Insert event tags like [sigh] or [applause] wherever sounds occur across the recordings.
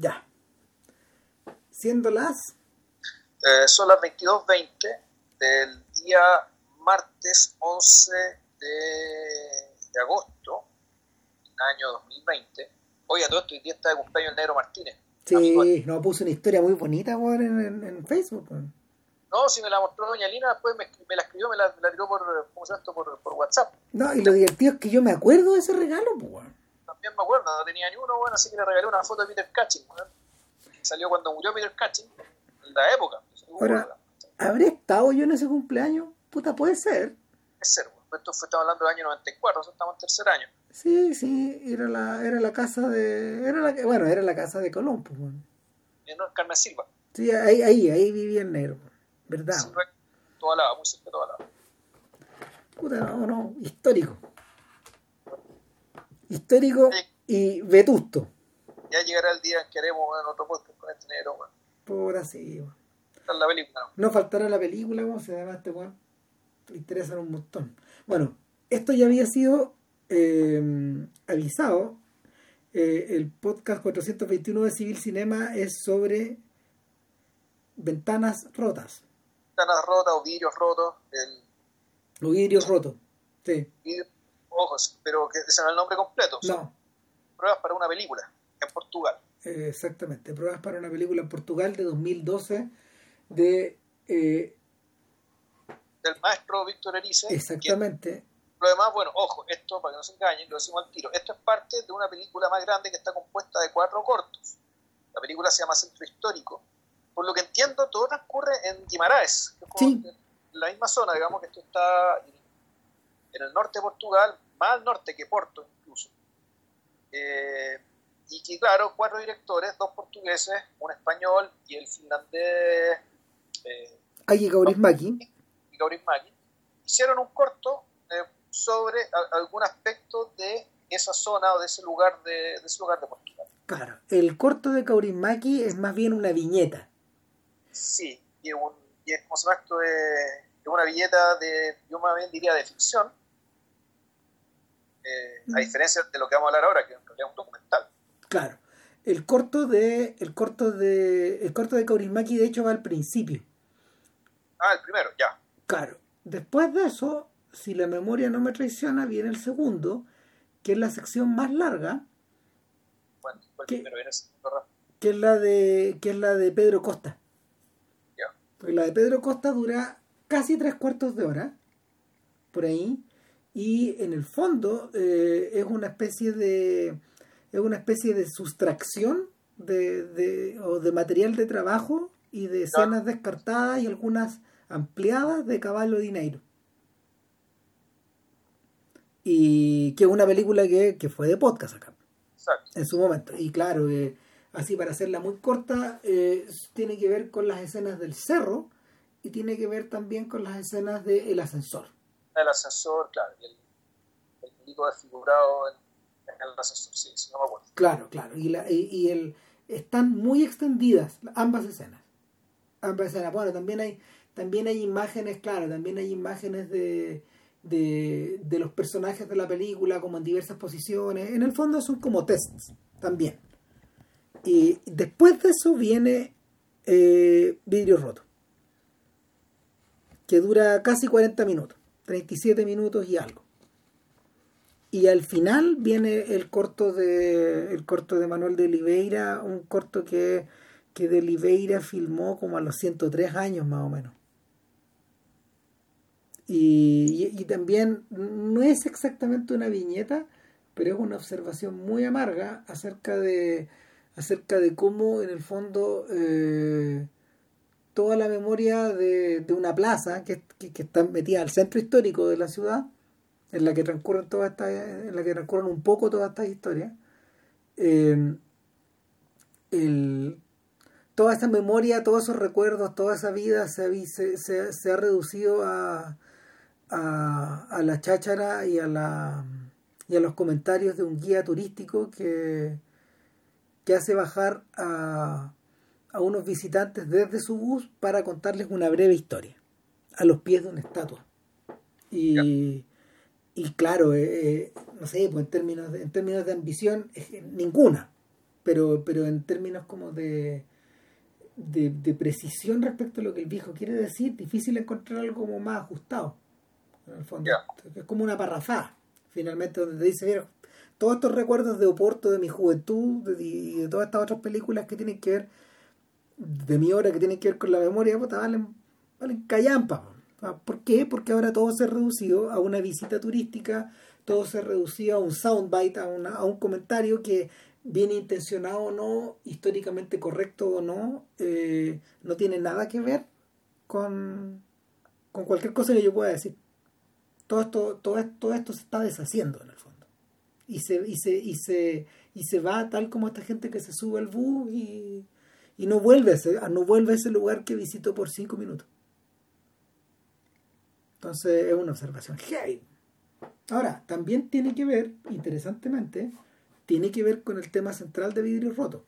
Ya. Siendo las. Eh, son las 22.20 del día martes 11 de, de agosto, año 2020. Oye, a todo esto, hoy día está de cumpleaños el Negro Martínez. Sí, nos puso una historia muy bonita weón, en, en, en Facebook. No, si me la mostró Doña Lina, después me, me la escribió, me la, me la tiró por, ¿cómo se llama esto? por, por WhatsApp. No, y lo divertido es que yo me acuerdo de ese regalo, pues. También me acuerdo, no tenía ni uno, bueno, así que le regalé una foto de Peter Cushing, weón. Salió cuando murió Peter Cushing, en la época. Ahora, ¿habré estado yo en ese cumpleaños? Puta, puede ser. Es ser, weón. Esto fue, estamos hablando del año 94, o sea, estamos en tercer año. Sí, sí, era la, era la casa de. Era la, bueno, era la casa de Colón, pues, weón. Y no, Carmen Silva. Sí, ahí, ahí, ahí vivía el negro. ¿verdad? Siempre, toda la, de toda la. Puta, no, no, histórico. Histórico Sí. y vetusto. Ya llegará el día en que haremos otro podcast con este negro, weón. Por así, weón. Esta es la película, ¿no? No faltará la película, weón, si además este weón le interesan un montón. Bueno, esto ya había sido eh, avisado. Eh, el podcast 421 de Civil Cinema es sobre ventanas rotas, Ventanas rotas o vidrios rotos, el vidrios rotos. Sí, ojos, pero que ese no es el nombre completo. Son no, pruebas para una película en Portugal. eh, exactamente. Pruebas para una película en Portugal de 2012 de... eh, Del maestro Víctor Erice. exactamente. Lo demás, bueno, ojo, esto para que no se engañen, lo decimos al tiro. Esto es parte de una película más grande que está compuesta de cuatro cortos. La película se llama Centro Histórico. Por lo que entiendo, todo transcurre en Guimaraes, que es como Sí. la misma zona, digamos que esto está en el norte de Portugal, más al norte que Porto incluso. Eh, y que, claro, cuatro directores, dos portugueses, un español y el finlandés eh, Aquí Kaurismäki. y hicieron un corto eh, sobre a- algún aspecto de esa zona o de ese lugar de, de ese lugar de Portugal. Claro, el corto de Kaurismäki es más bien una viñeta. Sí, y es, un, y es, ¿cómo se llama esto? Es una viñeta de, yo más bien diría de ficción, eh, a diferencia de lo que vamos a hablar ahora, que en realidad es un documental. Claro. El corto de el corto de el corto de Kaurismäki de hecho va al principio. Ah, el primero, ya. Claro. Después de eso, si la memoria no me traiciona, viene el segundo, que es la sección más larga, Bueno, primero, viene el segundo que es la de que es la de Pedro Costa. Ya. Porque la de Pedro Costa dura casi tres cuartos de hora, por ahí, y en el fondo eh, es una especie de es una especie de sustracción de, de- o de material de trabajo y de escenas descartadas y algunas ampliadas de Caballo Dinero. Y que es una película que, que fue de podcast acá Exacto. en su momento. Y claro, eh, así para hacerla muy corta, eh, tiene que ver con las escenas del cerro y tiene que ver también con las escenas del ascensor. El ascensor, claro, y el, el desfigurado en, el ascensor, sí, sí, no me acuerdo. Claro, claro. Y, la, y, y el, están muy extendidas ambas escenas. Ambas escenas. Bueno, también hay, también hay imágenes, claro, también hay imágenes de, de, de los personajes de la película como en diversas posiciones. En el fondo son como tests también. Y después de eso viene eh, Vidrio Roto, que dura casi 40 minutos, 37 minutos y algo. Y al final viene el corto de el corto de Manuel de Oliveira, un corto que, que de Oliveira filmó como a los 103 años más o menos. Y, y, también no es exactamente una viñeta, pero es una observación muy amarga acerca de acerca de cómo en el fondo eh, toda la memoria de, de una plaza que, que, está metida al centro histórico de la ciudad en la que transcurren todas estas en la que transcurren un poco todas estas historias eh, el, toda esa memoria todos esos recuerdos toda esa vida se, se, se- se ha reducido a, a, a la cháchara y a la y a los comentarios de un guía turístico que, que hace bajar a, a unos visitantes desde su bus para contarles una breve historia a los pies de una estatua y, y claro, eh, eh, no sé, pues en términos de, en términos de ambición, que ninguna. pero, pero en términos como de, de, precisión respecto a lo que el viejo quiere decir, difícil encontrar algo como más ajustado. En el fondo. Es como una parrafada, finalmente, donde te dice, mira, todos estos recuerdos de Oporto, de mi juventud y de, todas estas otras películas que tienen que ver, de mi hora que tienen que ver con la memoria, puta, valen, valen callampa. ¿Por qué? Porque ahora todo se ha reducido a una visita turística, todo se ha reducido a un soundbite, a, a un comentario que bien intencionado o no, históricamente correcto o no, eh, no tiene nada que ver con, con cualquier cosa que yo pueda decir. Todo esto, todo, esto, todo esto se está deshaciendo en el fondo. Y se, y se, y se, y se va tal como esta gente que se sube al bus y, y no vuelve a ese, no vuelve a ese lugar que visitó por cinco minutos. Entonces es una observación Ahora, también tiene que ver, interesantemente, tiene que ver con el tema central de vidrio roto.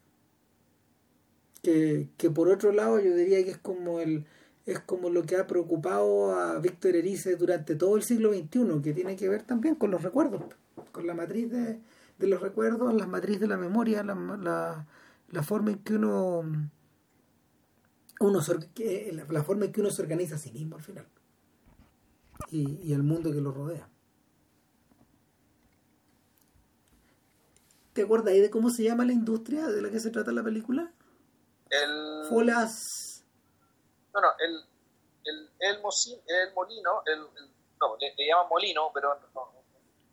Que, que por otro lado yo diría que es como el es como lo que ha preocupado a Víctor Erice durante todo el siglo XXI, que tiene que ver también con los recuerdos, con la matriz de, de los recuerdos, la matriz de la memoria, la, la, la forma en que uno, uno la forma en que uno se organiza a sí mismo al final y, y el mundo que lo rodea. ¿Te acuerdas ahí de cómo se llama la industria de la que se trata la película? El... Folas... No, no, el, el, el, el molino, el, no, le, llaman molino, pero no.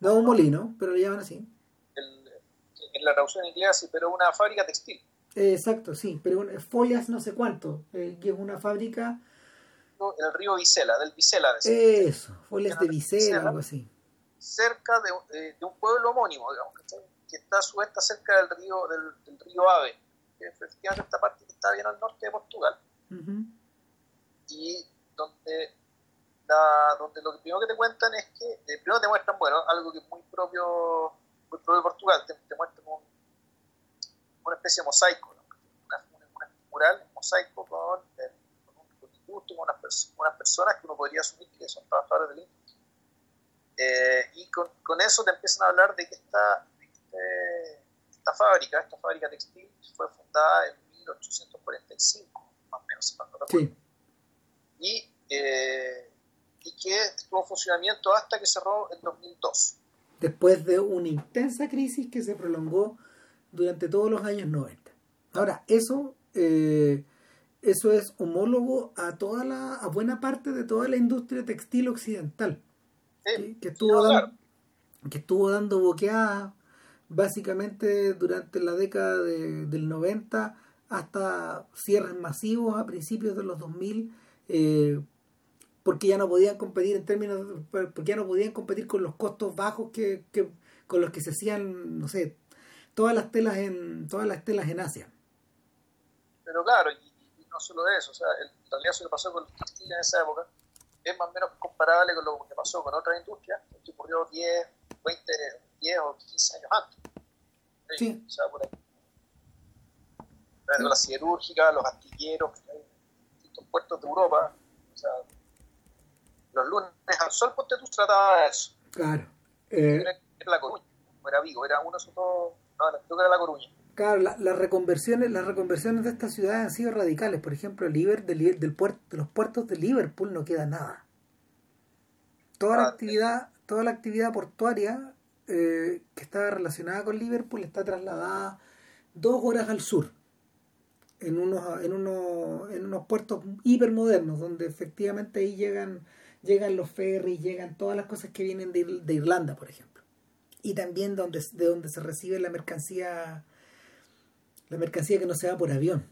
No, un molino, pero le llaman así. en la traducción inglesa sí, pero una fábrica textil. Exacto, sí, pero folias no sé cuánto, eh, que es una fábrica... No, en el río Vicela, del Vicela. Eso, folias de Vicela, algo así. Cerca de, de, de un pueblo homónimo, digamos, que está a su vez cerca del río, del, río Ave, que efectivamente esta parte que está bien al norte de Portugal. Y donde, donde lo primero que te cuentan es que, eh, primero te muestran, bueno, algo que es muy propio, muy propio de Portugal, te, muestran una especie de mosaico, una, mural, un mosaico con, eh, con, un, con, con unas, unas, personas que uno podría asumir que son trabajadores del Inca. Eh, y con, con, eso te empiezan a hablar de que esta, este, esta fábrica, esta fábrica textil, fue fundada en 1845, más o menos, sí. y, eh, y que estuvo en funcionamiento hasta que cerró en 2002. Después de una intensa crisis que se prolongó durante todos los años 90. Ahora, eso, eh, eso es homólogo a toda la, a buena parte de toda la industria textil occidental. que, estuvo dando, que estuvo dando boqueadas básicamente durante la década del 90 hasta cierres masivos a principios de los 2000 eh, porque ya no podían competir en términos porque ya no podían competir con los costos bajos que, con los que se hacían no sé todas las telas en todas las telas en Asia pero claro y, no solo eso o sea el, en realidad eso que pasó con los textiles en esa época es más o menos comparable con lo que pasó con otras industrias que ocurrió 10 20 10 o 15 años antes. Sí. O sea, por ahí. La siderúrgica, los astilleros, distintos puertos de Europa. O sea, los lunes al sol, ponte tú, trataba de eso. Claro. Eh, La Coruña, era Vigo, era uno de no, creo que era La Coruña. Claro, las reconversiones, las reconversiones de estas ciudades han sido radicales. Por ejemplo, el del, del puerto, de los puertos de Liverpool no queda nada. Toda la ah, actividad, toda la actividad portuaria eh, que estaba relacionada con Liverpool está trasladada dos horas al sur, en unos, en unos, en unos puertos hipermodernos, donde efectivamente ahí llegan, llegan los ferries, llegan todas las cosas que vienen de, de Irlanda, por ejemplo. Y también donde, de donde se recibe la mercancía, la mercancía que no se va por avión.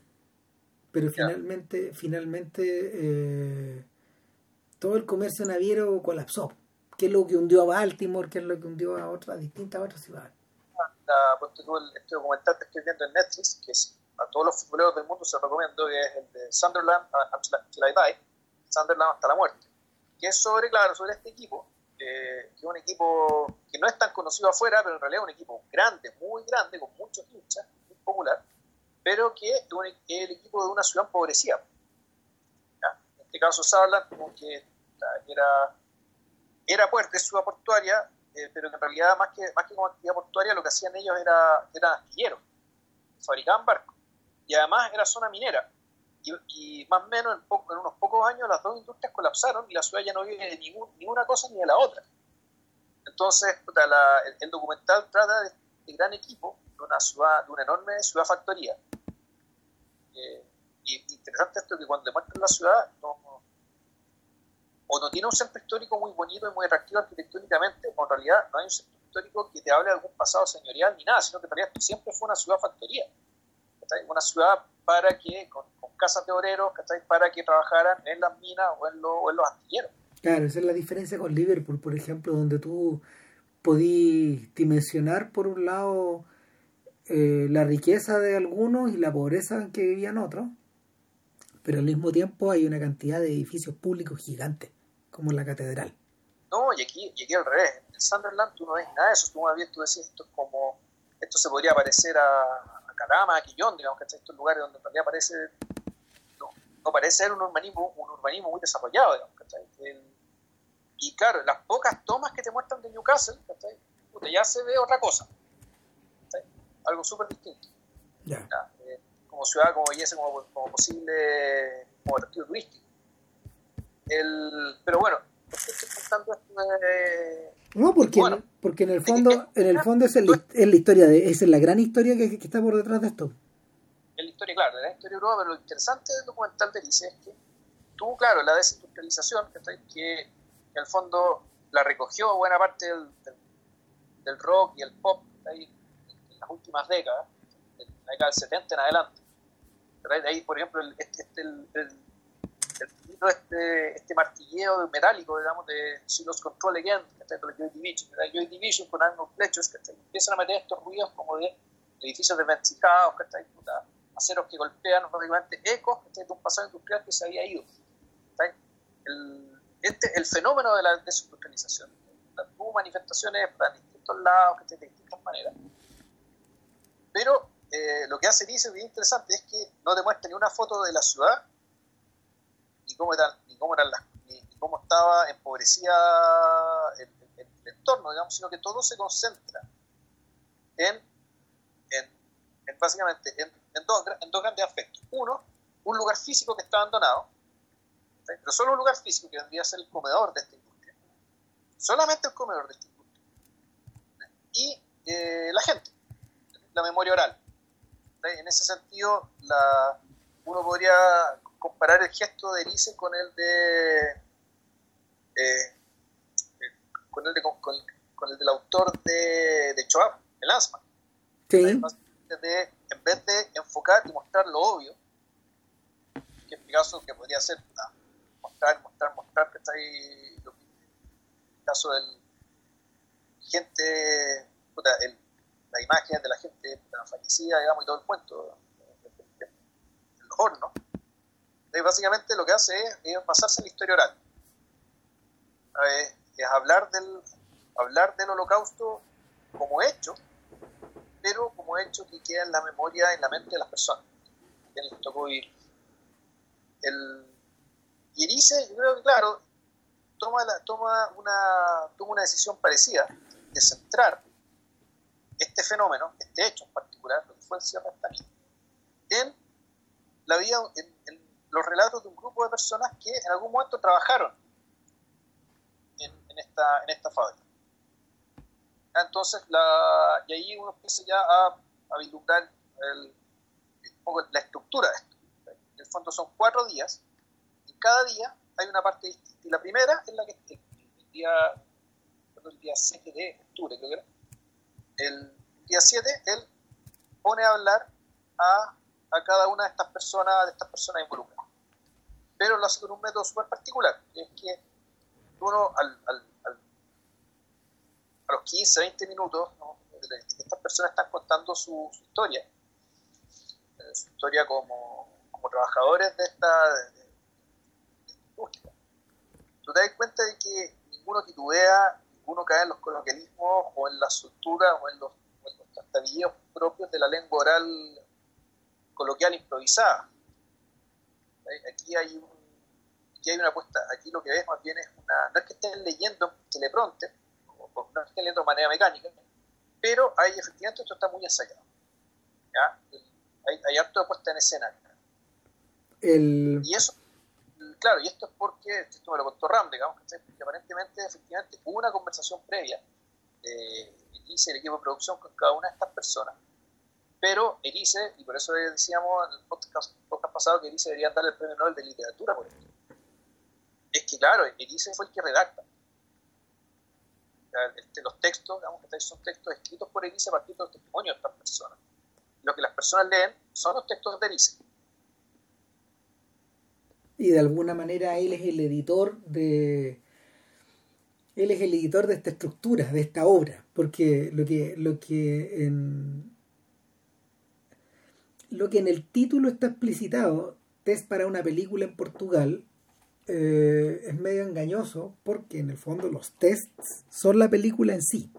Pero finalmente, finalmente eh, todo el comercio naviero colapsó qué es lo que hundió a Baltimore, qué es lo que hundió a otras distintas otras ciudades. Este documental que estoy viendo en Netflix, que es, a todos los futboleros del mundo se recomiendo, que es el de Sunderland Until I Die, Sunderland hasta la muerte, que es sobre, claro, sobre este equipo, que es un equipo que no es tan conocido afuera, pero en realidad es un equipo grande, muy grande, con muchos hinchas, muy popular, pero que es el equipo de una ciudad empobrecida. En este caso Sunderland, como que era era puerta, es ciudad portuaria, eh, pero en realidad más que, más que como actividad portuaria lo que hacían ellos era, eran astilleros. fabricaban barcos. Y además era zona minera. Y, más o menos en, en, unos pocos años las dos industrias colapsaron y la ciudad ya no vive de ningún, ni cosa ni de la otra. Entonces, el, documental trata de este gran equipo de una ciudad, de una enorme ciudad factoría. Eh, y interesante esto que cuando demuestran la ciudad, o no tiene un centro histórico muy bonito y muy atractivo arquitectónicamente, o en realidad no hay un centro histórico que te hable de algún pasado señorial ni nada, sino que en realidad siempre fue una ciudad factoría. Una ciudad para que, con, casas de obreros, para que trabajaran en las minas o en, o en los astilleros. Claro, esa es la diferencia con Liverpool, por ejemplo, donde tú podí dimensionar por un lado eh, la riqueza de algunos y la pobreza en que vivían otros, pero al mismo tiempo hay una cantidad de edificios públicos gigantes, como la catedral. No, y aquí, y aquí al revés, en Sunderland tú no ves nada de eso, tú más bien tú decís esto es como, esto se podría parecer a, a Carama, a Quillón, digamos, que estos lugares donde en realidad parece no parece ser un urbanismo, un urbanismo muy desarrollado, digamos, y claro, las pocas tomas que te muestran de Newcastle, ya se ve otra cosa, algo súper distinto. Eh, como ciudad, como belleza, como, como posible como atractivo turístico. El, pero bueno, ¿por qué estoy contando esto de, no, porque, en, porque en el fondo, en el fondo es, el, es la historia de, es la gran historia que, que, está por detrás de esto. En la historia, claro, la historia de Europa, pero lo interesante del documental de Lice es que tuvo, claro, la desindustrialización, que, en el fondo la recogió buena parte del, del, rock y el pop ahí, en las últimas décadas, en la década del 70 en adelante. De ahí, por ejemplo, este, este, el, el, este, este martilleo metálico, digamos, de Silos Control Again, de Joy Division, de Joy Division con algunos flechos, que empiezan a meter estos ruidos como de edificios desvencijados, que está aceros que golpean básicamente ecos de un pasado industrial que se había ido. El, este, el fenómeno de la desindustrialización tuvo manifestaciones en distintos lados, de distintas maneras. Pero eh, lo que hace dice bien interesante es que no demuestra ni una foto de la ciudad, ni cómo, eran, ni cómo, eran las, ni, cómo estaba empobrecida el, entorno, digamos, sino que todo se concentra en, en, en básicamente en dos, en dos grandes aspectos. Uno, un lugar físico que está abandonado, pero solo un lugar físico que vendría a ser el comedor de esta industria. Solamente el comedor de esta industria. Y eh, la gente, la memoria oral. En ese sentido, uno podría comparar el gesto de Elise con el de. Eh, con, el de con, el del autor de, de Choab, el Asma. Sí de, en vez de enfocar y mostrar lo obvio, que en mi caso que podría ser mostrar, mostrar, mostrar que está ahí, lo el caso del gente, puta, el, la imagen de la gente fallecida, digamos, y todo el cuento, el horno, y básicamente lo que hace es, basarse en la historia oral. Es, es hablar del, hablar del holocausto como hecho, pero como hecho que queda en la memoria, en la mente de las personas que les tocó vivir. El, y dice, yo creo que claro, toma, la, toma, una, toma una decisión parecida de centrar este fenómeno, este hecho en particular, lo que fue el cierre en la vida, en, los relatos de un grupo de personas que en algún momento trabajaron en, esta, en esta fábrica. Entonces, la, y ahí uno empieza ya a, a vislumbrar el, la estructura de esto. En el fondo son cuatro días, y cada día hay una parte distinta. Y la primera es la que el, el día, el día 7 de octubre, creo que era. El día 7, él pone a hablar a, a cada una de estas personas, de estas personas involucradas. Pero lo hace con un método súper particular, que es que uno al, a los 15, 20 minutos, estas personas están contando su, historia, eh, su historia como, como trabajadores de esta, de, industria. Tú te das cuenta de que ninguno titubea, ninguno cae en los coloquialismos o en la soltura o en los, en propios de la lengua oral coloquial improvisada. Aquí hay un, aquí hay una apuesta, aquí lo que ves más bien es una, no es que estén leyendo en teleprompter, no leyendo de manera mecánica, pero ahí efectivamente esto está muy ensayado. hay harto de puesta en escena. El... Y eso, claro, y esto es porque, esto me lo contó Ram, digamos, que aparentemente, efectivamente, hubo una conversación previa Elise y el equipo de producción con cada una de estas personas, pero Elise, y por eso decíamos en el podcast, pasado que Elise debería darle el premio Nobel de literatura por esto, es que, claro, Elise fue el que redacta. Los textos, digamos que son textos escritos por Elise a partir de los testimonios de estas personas. Lo que las personas leen son los textos de Elise y de alguna manera él es el editor de él es el editor de esta estructura, de esta obra, porque lo que lo que lo que en el título está explicitado es para una película en Portugal eh, es medio engañoso porque en el fondo los tests son la película en sí.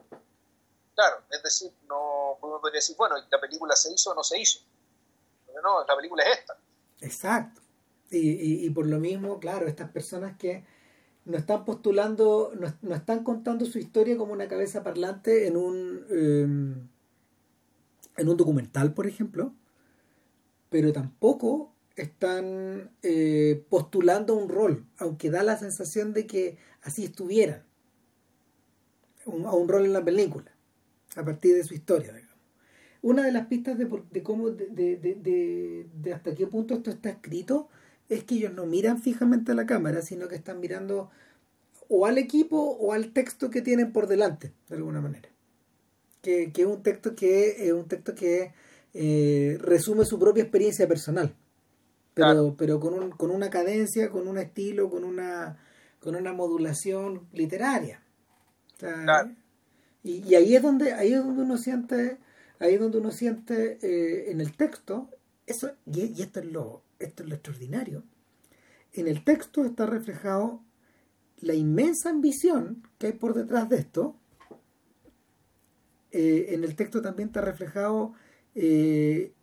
Claro, es decir, no podemos decir, bueno, la película se hizo o no se hizo. No, la película es esta. Exacto. Y, y, por lo mismo, claro, estas personas que no están postulando, no, están contando su historia como una cabeza parlante en un, em, en un documental, por ejemplo, pero tampoco están eh, postulando un rol, aunque da la sensación de que así estuvieran, a un rol en la película, a partir de su historia. Digamos. Una de las pistas de, de cómo, de, de, de, hasta qué punto esto está escrito, es que ellos no miran fijamente a la cámara, sino que están mirando o al equipo o al texto que tienen por delante, de alguna manera. Que, es un texto que es un texto que eh, resume su propia experiencia personal. Pero, pero con, un, con una cadencia, con un estilo, con una, con una modulación literaria. y, y, ahí es donde, ahí es donde uno siente, ahí es donde uno siente eh, en el texto, eso, y esto es lo, esto es lo extraordinario, en el texto está reflejado la inmensa ambición que hay por detrás de esto. Eh, en el texto también está reflejado eh,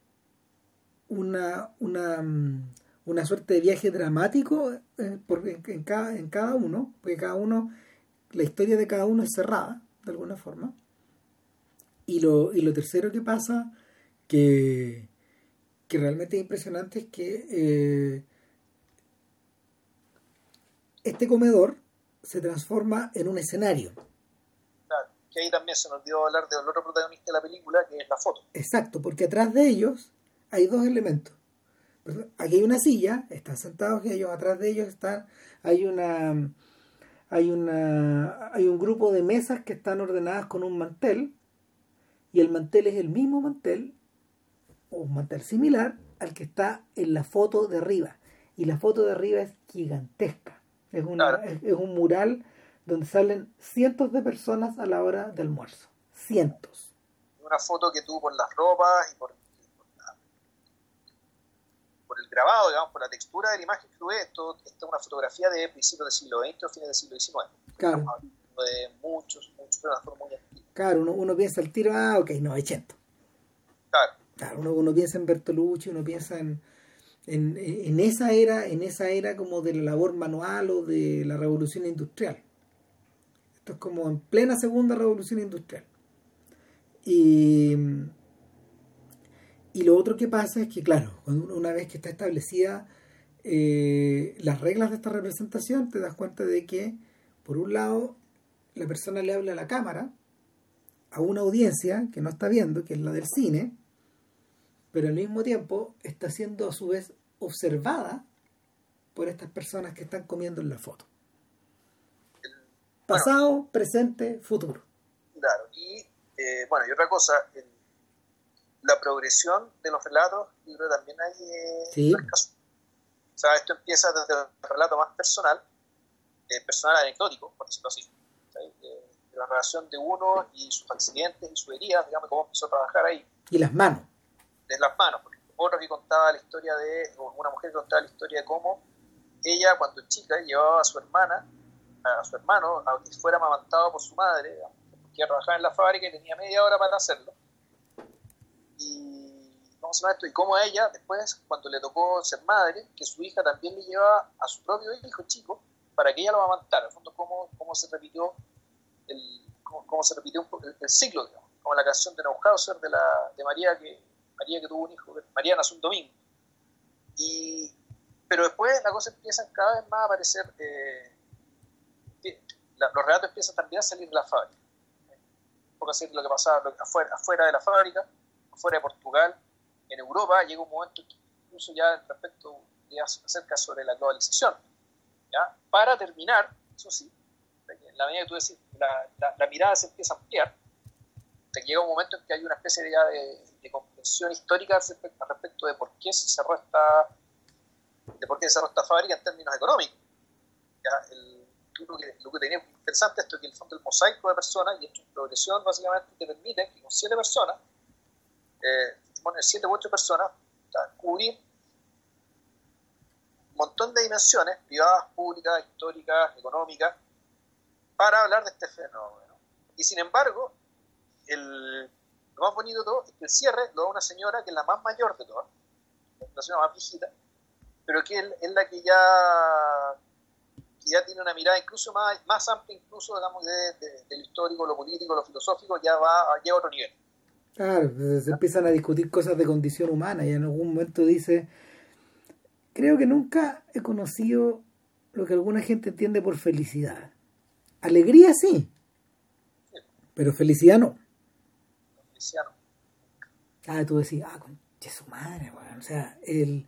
una, una, mm, una, suerte de viaje dramático eh, en, cada, en cada uno, porque cada uno, la historia de cada uno es cerrada, de alguna forma. Y lo, y lo tercero que pasa, que, que realmente es impresionante es que eh, este comedor se transforma en un escenario. Que ahí también se nos dio hablar del otro protagonista de la película, que es la foto. Exacto, porque atrás de ellos hay dos elementos. Aquí hay una silla, están sentados ellos, atrás de ellos están, hay una hay una hay un grupo de mesas que están ordenadas con un mantel y el mantel es el mismo mantel un mantel similar al que está en la foto de arriba. Y la foto de arriba es gigantesca. Es, es, un mural donde salen cientos de personas a la hora del almuerzo. Cientos. Una foto que tuvo por las ropas y por, por, el grabado, digamos, por la textura de la imagen que tuve. Esto, esta es una fotografía de principios del siglo XX o fines del siglo XIX. Claro. De muchos, muchos, muy Claro, uno, uno piensa el tiro, ah, ok, no, hay chento. Claro uno, uno piensa en Bertolucci, uno piensa en, en, esa era, en esa era como de la labor manual o de la revolución industrial. Esto es como en plena segunda revolución industrial. Y, y lo otro que pasa es que, claro, una vez que está establecida eh, las reglas de esta representación, te das cuenta de que, por un lado, la persona le habla a la cámara, a una audiencia que no está viendo, que es la del cine, pero al mismo tiempo está siendo a su vez observada por estas personas que están comiendo en la foto. Pasado, presente, futuro. Claro, y eh, bueno, y otra cosa, la progresión de los relatos, creo también hay eh, sí. casos. O sea, esto empieza desde el relato más personal, eh, personal anecdótico, por decirlo así, de, la relación de uno y sus accidentes y sus heridas, digamos, cómo empezó a trabajar ahí. Y las manos de las manos. Porque otro que contaba la historia de, una mujer que contaba la historia de cómo ella cuando chica llevaba a su hermana, a su hermano, a que fuera amamantado por su madre, que trabajaba en la fábrica y tenía media hora para hacerlo. Y, ¿cómo se llama esto? y cómo a ella, después, cuando le tocó ser madre, que su hija también le llevaba a su propio hijo chico para que ella lo amamantara. En fondo, cómo, cómo se repitió el, cómo, se repitió el, ciclo, digamos, como la canción de Neuhauser de, la, de María que María que tuvo un hijo, María nació un domingo. Y, pero después la cosa empieza cada vez más a aparecer, eh, los relatos empiezan también a salir de la fábrica. Por decir lo que pasaba afuera, afuera de la fábrica, afuera de Portugal, en Europa, llega un momento que incluso ya respecto acerca sobre la globalización. ¿ya? Para terminar, eso sí, en la medida que tú decís, la, la, mirada se empieza a ampliar, te llega un momento en que hay una especie de, de, comprensión histórica respecto, de por qué se cerró esta de por qué se cerró esta fábrica en términos económicos. ¿ya? El, lo, que, lo que interesante esto es que el fondo del mosaico de personas y esto progresión básicamente te permite que con siete personas, eh, siete u ocho personas, cubrir un montón de dimensiones, privadas, públicas, históricas, económicas, para hablar de este fenómeno. Y sin embargo, el, lo más bonito de todo es que el cierre lo da una señora que es la más mayor de todas, la señora más viejita, pero que es la que ya, ya tiene una mirada incluso más, más amplia, incluso digamos, de, lo histórico, lo político, lo filosófico, ya va a otro nivel. Claro, se empiezan a discutir cosas de condición humana y en algún momento dice, creo que nunca he conocido lo que alguna gente entiende por felicidad. Alegría sí, pero felicidad no. Felicidad no. Ah, tú decís, ah, con su madre, bueno, o sea, el,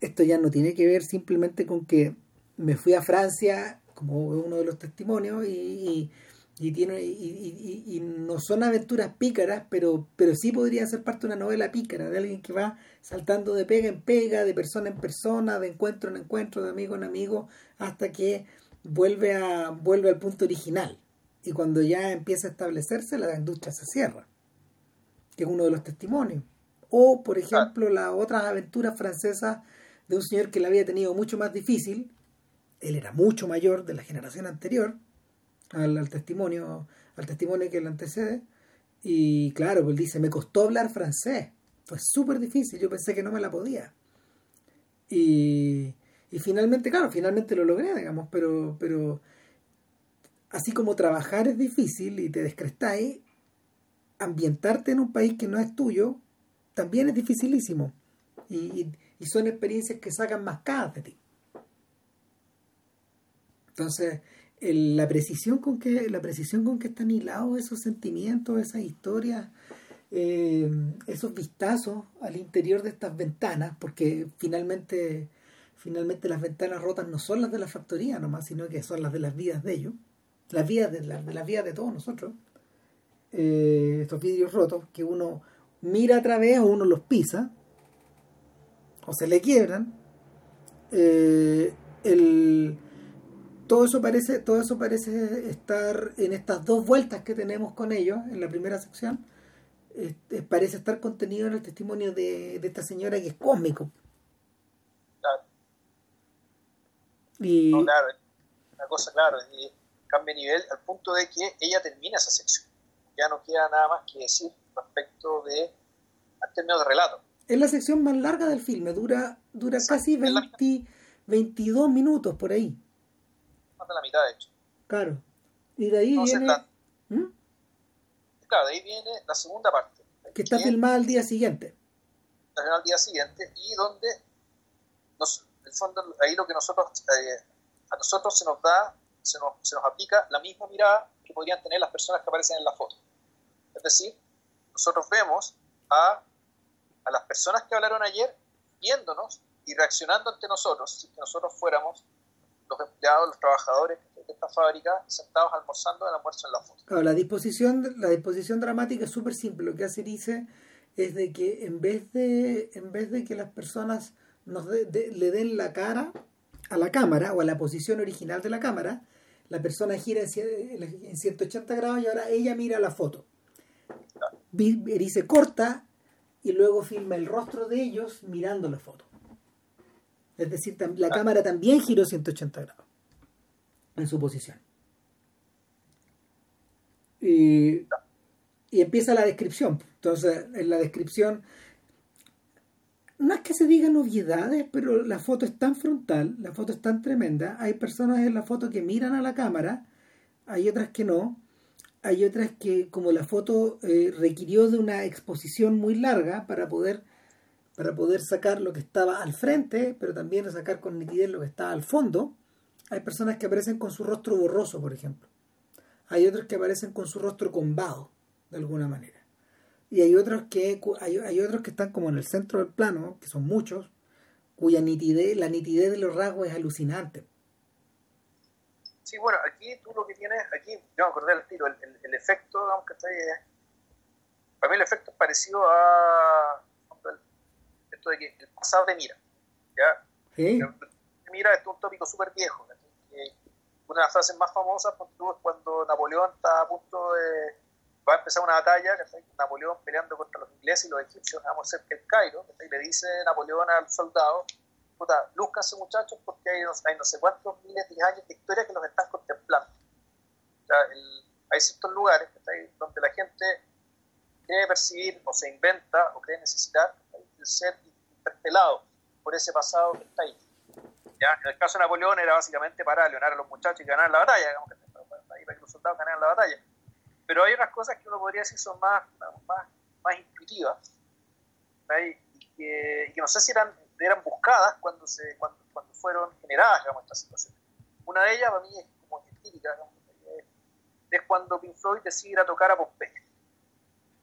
esto ya no tiene que ver simplemente con que me fui a Francia, como uno de los testimonios, y, y, y, no son aventuras pícaras, pero, pero sí podría ser parte de una novela pícara, de alguien que va saltando de pega en pega, de persona en persona, de encuentro en encuentro, de amigo en amigo, hasta que vuelve, a, vuelve al punto original. Y cuando ya empieza a establecerse, la industria se cierra, que es uno de los testimonios. O, por ejemplo, las otras aventuras francesas de un señor que la había tenido mucho más difícil. Él era mucho mayor de la generación anterior al, testimonio al testimonio que le antecede. Y claro, pues dice, me costó hablar francés. Fue súper difícil, yo pensé que no me la podía. Y, y finalmente, claro, finalmente lo logré, digamos, pero, pero así como trabajar es difícil y te descrestáis, ambientarte en un país que no es tuyo también es dificilísimo. Y, y, son experiencias que sacan más casas de ti. Entonces, la precisión con que la precisión con que están hilados esos sentimientos, esas historias, eh, esos vistazos al interior de estas ventanas, porque finalmente finalmente las ventanas rotas no son las de la factoría nomás, sino que son las de las vidas de ellos, las vidas de, de las vidas de todos nosotros. Eh, estos vidrios rotos que uno mira a través o uno los pisa o se le quiebran. Eh, el, todo eso parece todo eso parece estar en estas dos vueltas que tenemos con ellos en la primera sección parece estar contenido en el testimonio de, de esta señora que es cósmico Y... claro, una cosa, claro, y cambia nivel al punto de que ella termina esa sección. Ya no queda nada más que decir respecto de, al término de relato. Es la sección más larga del filme, dura, dura casi 20, 22 minutos por ahí. De la mitad, de hecho. Claro. Y de ahí viene... ¿Mm? Claro, de ahí viene la segunda parte. Que está filmada al día siguiente. Está filmada al día siguiente y donde nos, fondo, ahí lo que nosotros, eh, a nosotros se nos da, se nos, se nos aplica la misma mirada que podrían tener las personas que aparecen en la foto. Es decir, nosotros vemos a, a las personas que hablaron ayer viéndonos y reaccionando ante nosotros, si nosotros fuéramos los empleados, los trabajadores de esta fábrica sentados almorzando el almuerzo en la foto. la disposición, la disposición dramática es súper simple. Lo que hace dice es de que en vez de, en vez de que las personas nos le den la cara a la cámara o a la posición original de la cámara, la persona gira en, 180 grados y ahora ella mira la foto. Dice corta y luego filma el rostro de ellos mirando la foto. Es decir, la cámara también giró 180 grados en su posición. Y, y empieza la descripción. Entonces, en la descripción no es que se digan obviedades, pero la foto es tan frontal, la foto es tan tremenda. Hay personas en la foto que miran a la cámara, hay otras que no. hay otras que como la foto eh, requirió de una exposición muy larga para poder para poder sacar lo que estaba al frente, pero también sacar con nitidez lo que estaba al fondo, hay personas que aparecen con su rostro borroso, por ejemplo. Hay otros que aparecen con su rostro combado, de alguna manera. Y hay otros que hay, otros que están como en el centro del plano, que son muchos, cuya nitidez, la nitidez de los rasgos es alucinante. Sí, bueno, aquí tú lo que tienes, aquí, yo me acordé del tiro, el, el, efecto, aunque está ahí, para mí el efecto es parecido a de que el pasado te mira, ¿ya? Sí. Mira, esto es un tópico súper viejo, una de las frases más famosas es cuando Napoleón está a punto de, va a empezar una batalla, Napoleón peleando contra los ingleses y los egipcios, vamos cerca del Cairo, y le dice Napoleón al soldado, puta, lúzcanse muchachos porque hay, hay, no sé cuántos miles de años de historia que los están contemplando. hay ciertos lugares donde la gente cree percibir o se inventa o cree necesitar de ser interpelado por ese pasado que está ahí. ¿Ya? En el caso de Napoleón era básicamente para leonar a los muchachos y ganar la batalla, digamos, para que los soldados ganaran la batalla. Pero hay unas cosas que uno podría decir son más, más, más intuitivas y que, y que no sé si eran eran buscadas cuando, se, cuando, cuando fueron generadas digamos, estas situaciones. Una de ellas, para mí, es como típica, es cuando Pink Floyd decide ir a tocar a Pompeya.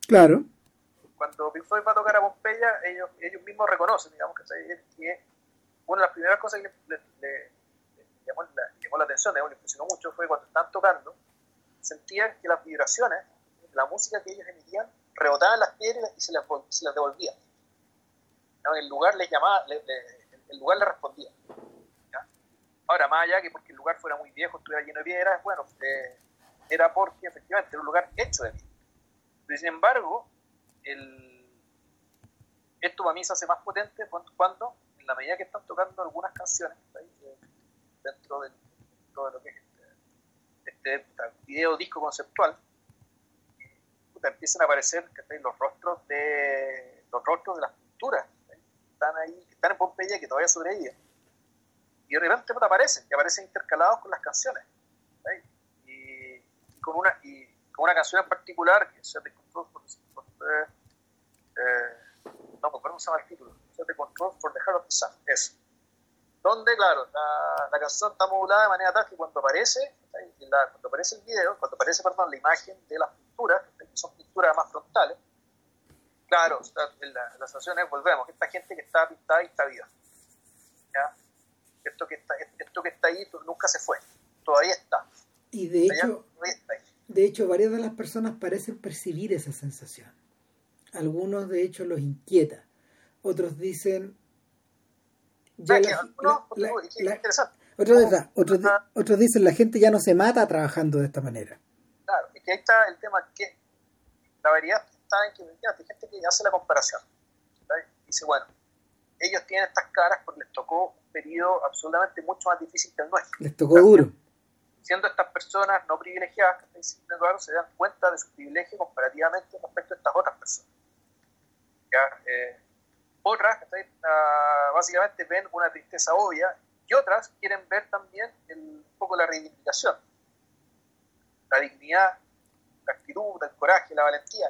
Claro. Cuando Pink Floyd va a tocar a Pompeya, ellos, ellos mismos reconocen, digamos, que, que una de las primeras cosas que le, le, llamó, la, llamó, la, atención, digamos, le impresionó mucho, fue cuando estaban tocando, sentían que las vibraciones, la música que ellos emitían, rebotaban las piedras y se las, se las devolvían el lugar les llamaba, el lugar le respondía. Ahora, más allá que porque el lugar fuera muy viejo, estuviera lleno de piedras, bueno, eh, era porque efectivamente era un lugar hecho de piedra. Pero sin embargo, esto para mí se hace más potente cuando, en la medida que están tocando algunas canciones eh, dentro, de, lo que es este, este video disco conceptual, empiezan a aparecer los rostros de los rostros de las pinturas están ahí, están en Pompeya que todavía sobreviven. Y de repente pues, aparecen, y aparecen intercalados con las canciones. Y, con una, y con una canción en particular, que se te Control por, eh, eh, no, ¿cómo se llama el título? Se te Control for the Heart of the Sun, eso. Donde, claro, la, la, canción está modulada de manera tal que cuando aparece, cuando aparece el video, cuando aparece, perdón, la imagen de las pinturas, que son pinturas más frontales, Claro, la, la sensación es, volvemos, esta gente que está pintada y está viva. ¿ya? Esto, que está, esto que está ahí nunca se fue, todavía está. Y de hecho, de hecho, varias de las personas parecen percibir esa sensación. Algunos, de hecho, los inquieta. Otros dicen... otros, dicen la gente ya no se mata trabajando de esta manera. Claro, es que ahí está el tema que la variedad saben que hay gente que hace la comparación. Dice, bueno, ellos tienen estas caras porque les tocó un periodo absolutamente mucho más difícil que el nuestro. Les tocó duro. Siendo estas personas no privilegiadas, se dan cuenta de su privilegio comparativamente respecto a estas otras personas. Eh, otras, ah, básicamente ven una tristeza obvia y otras quieren ver también un poco la reivindicación, la dignidad, la actitud, el coraje, la valentía.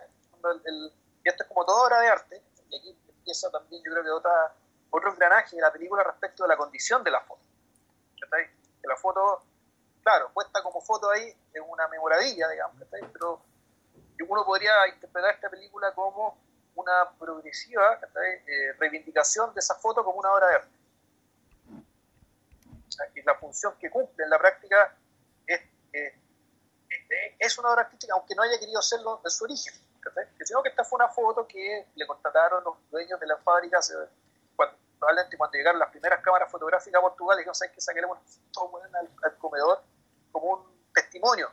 El, y esto es como toda obra de arte, y aquí empieza también yo creo que otra, otro engranaje de la película respecto de la condición de la foto. Que la foto, claro, puesta como foto ahí es una memorabilia, digamos, pero uno podría interpretar esta película como una progresiva eh, reivindicación de esa foto como una obra de arte. O sea, que la función que cumple en la práctica es, eh, es una obra artística, aunque no haya querido serlo en su origen sino que esta fue una foto que le contrataron los dueños de la fábrica cuando, probablemente cuando llegaron las primeras cámaras fotográficas a Portugal, dijeron, ¿sabes que saquemos todo al, al, comedor como un testimonio?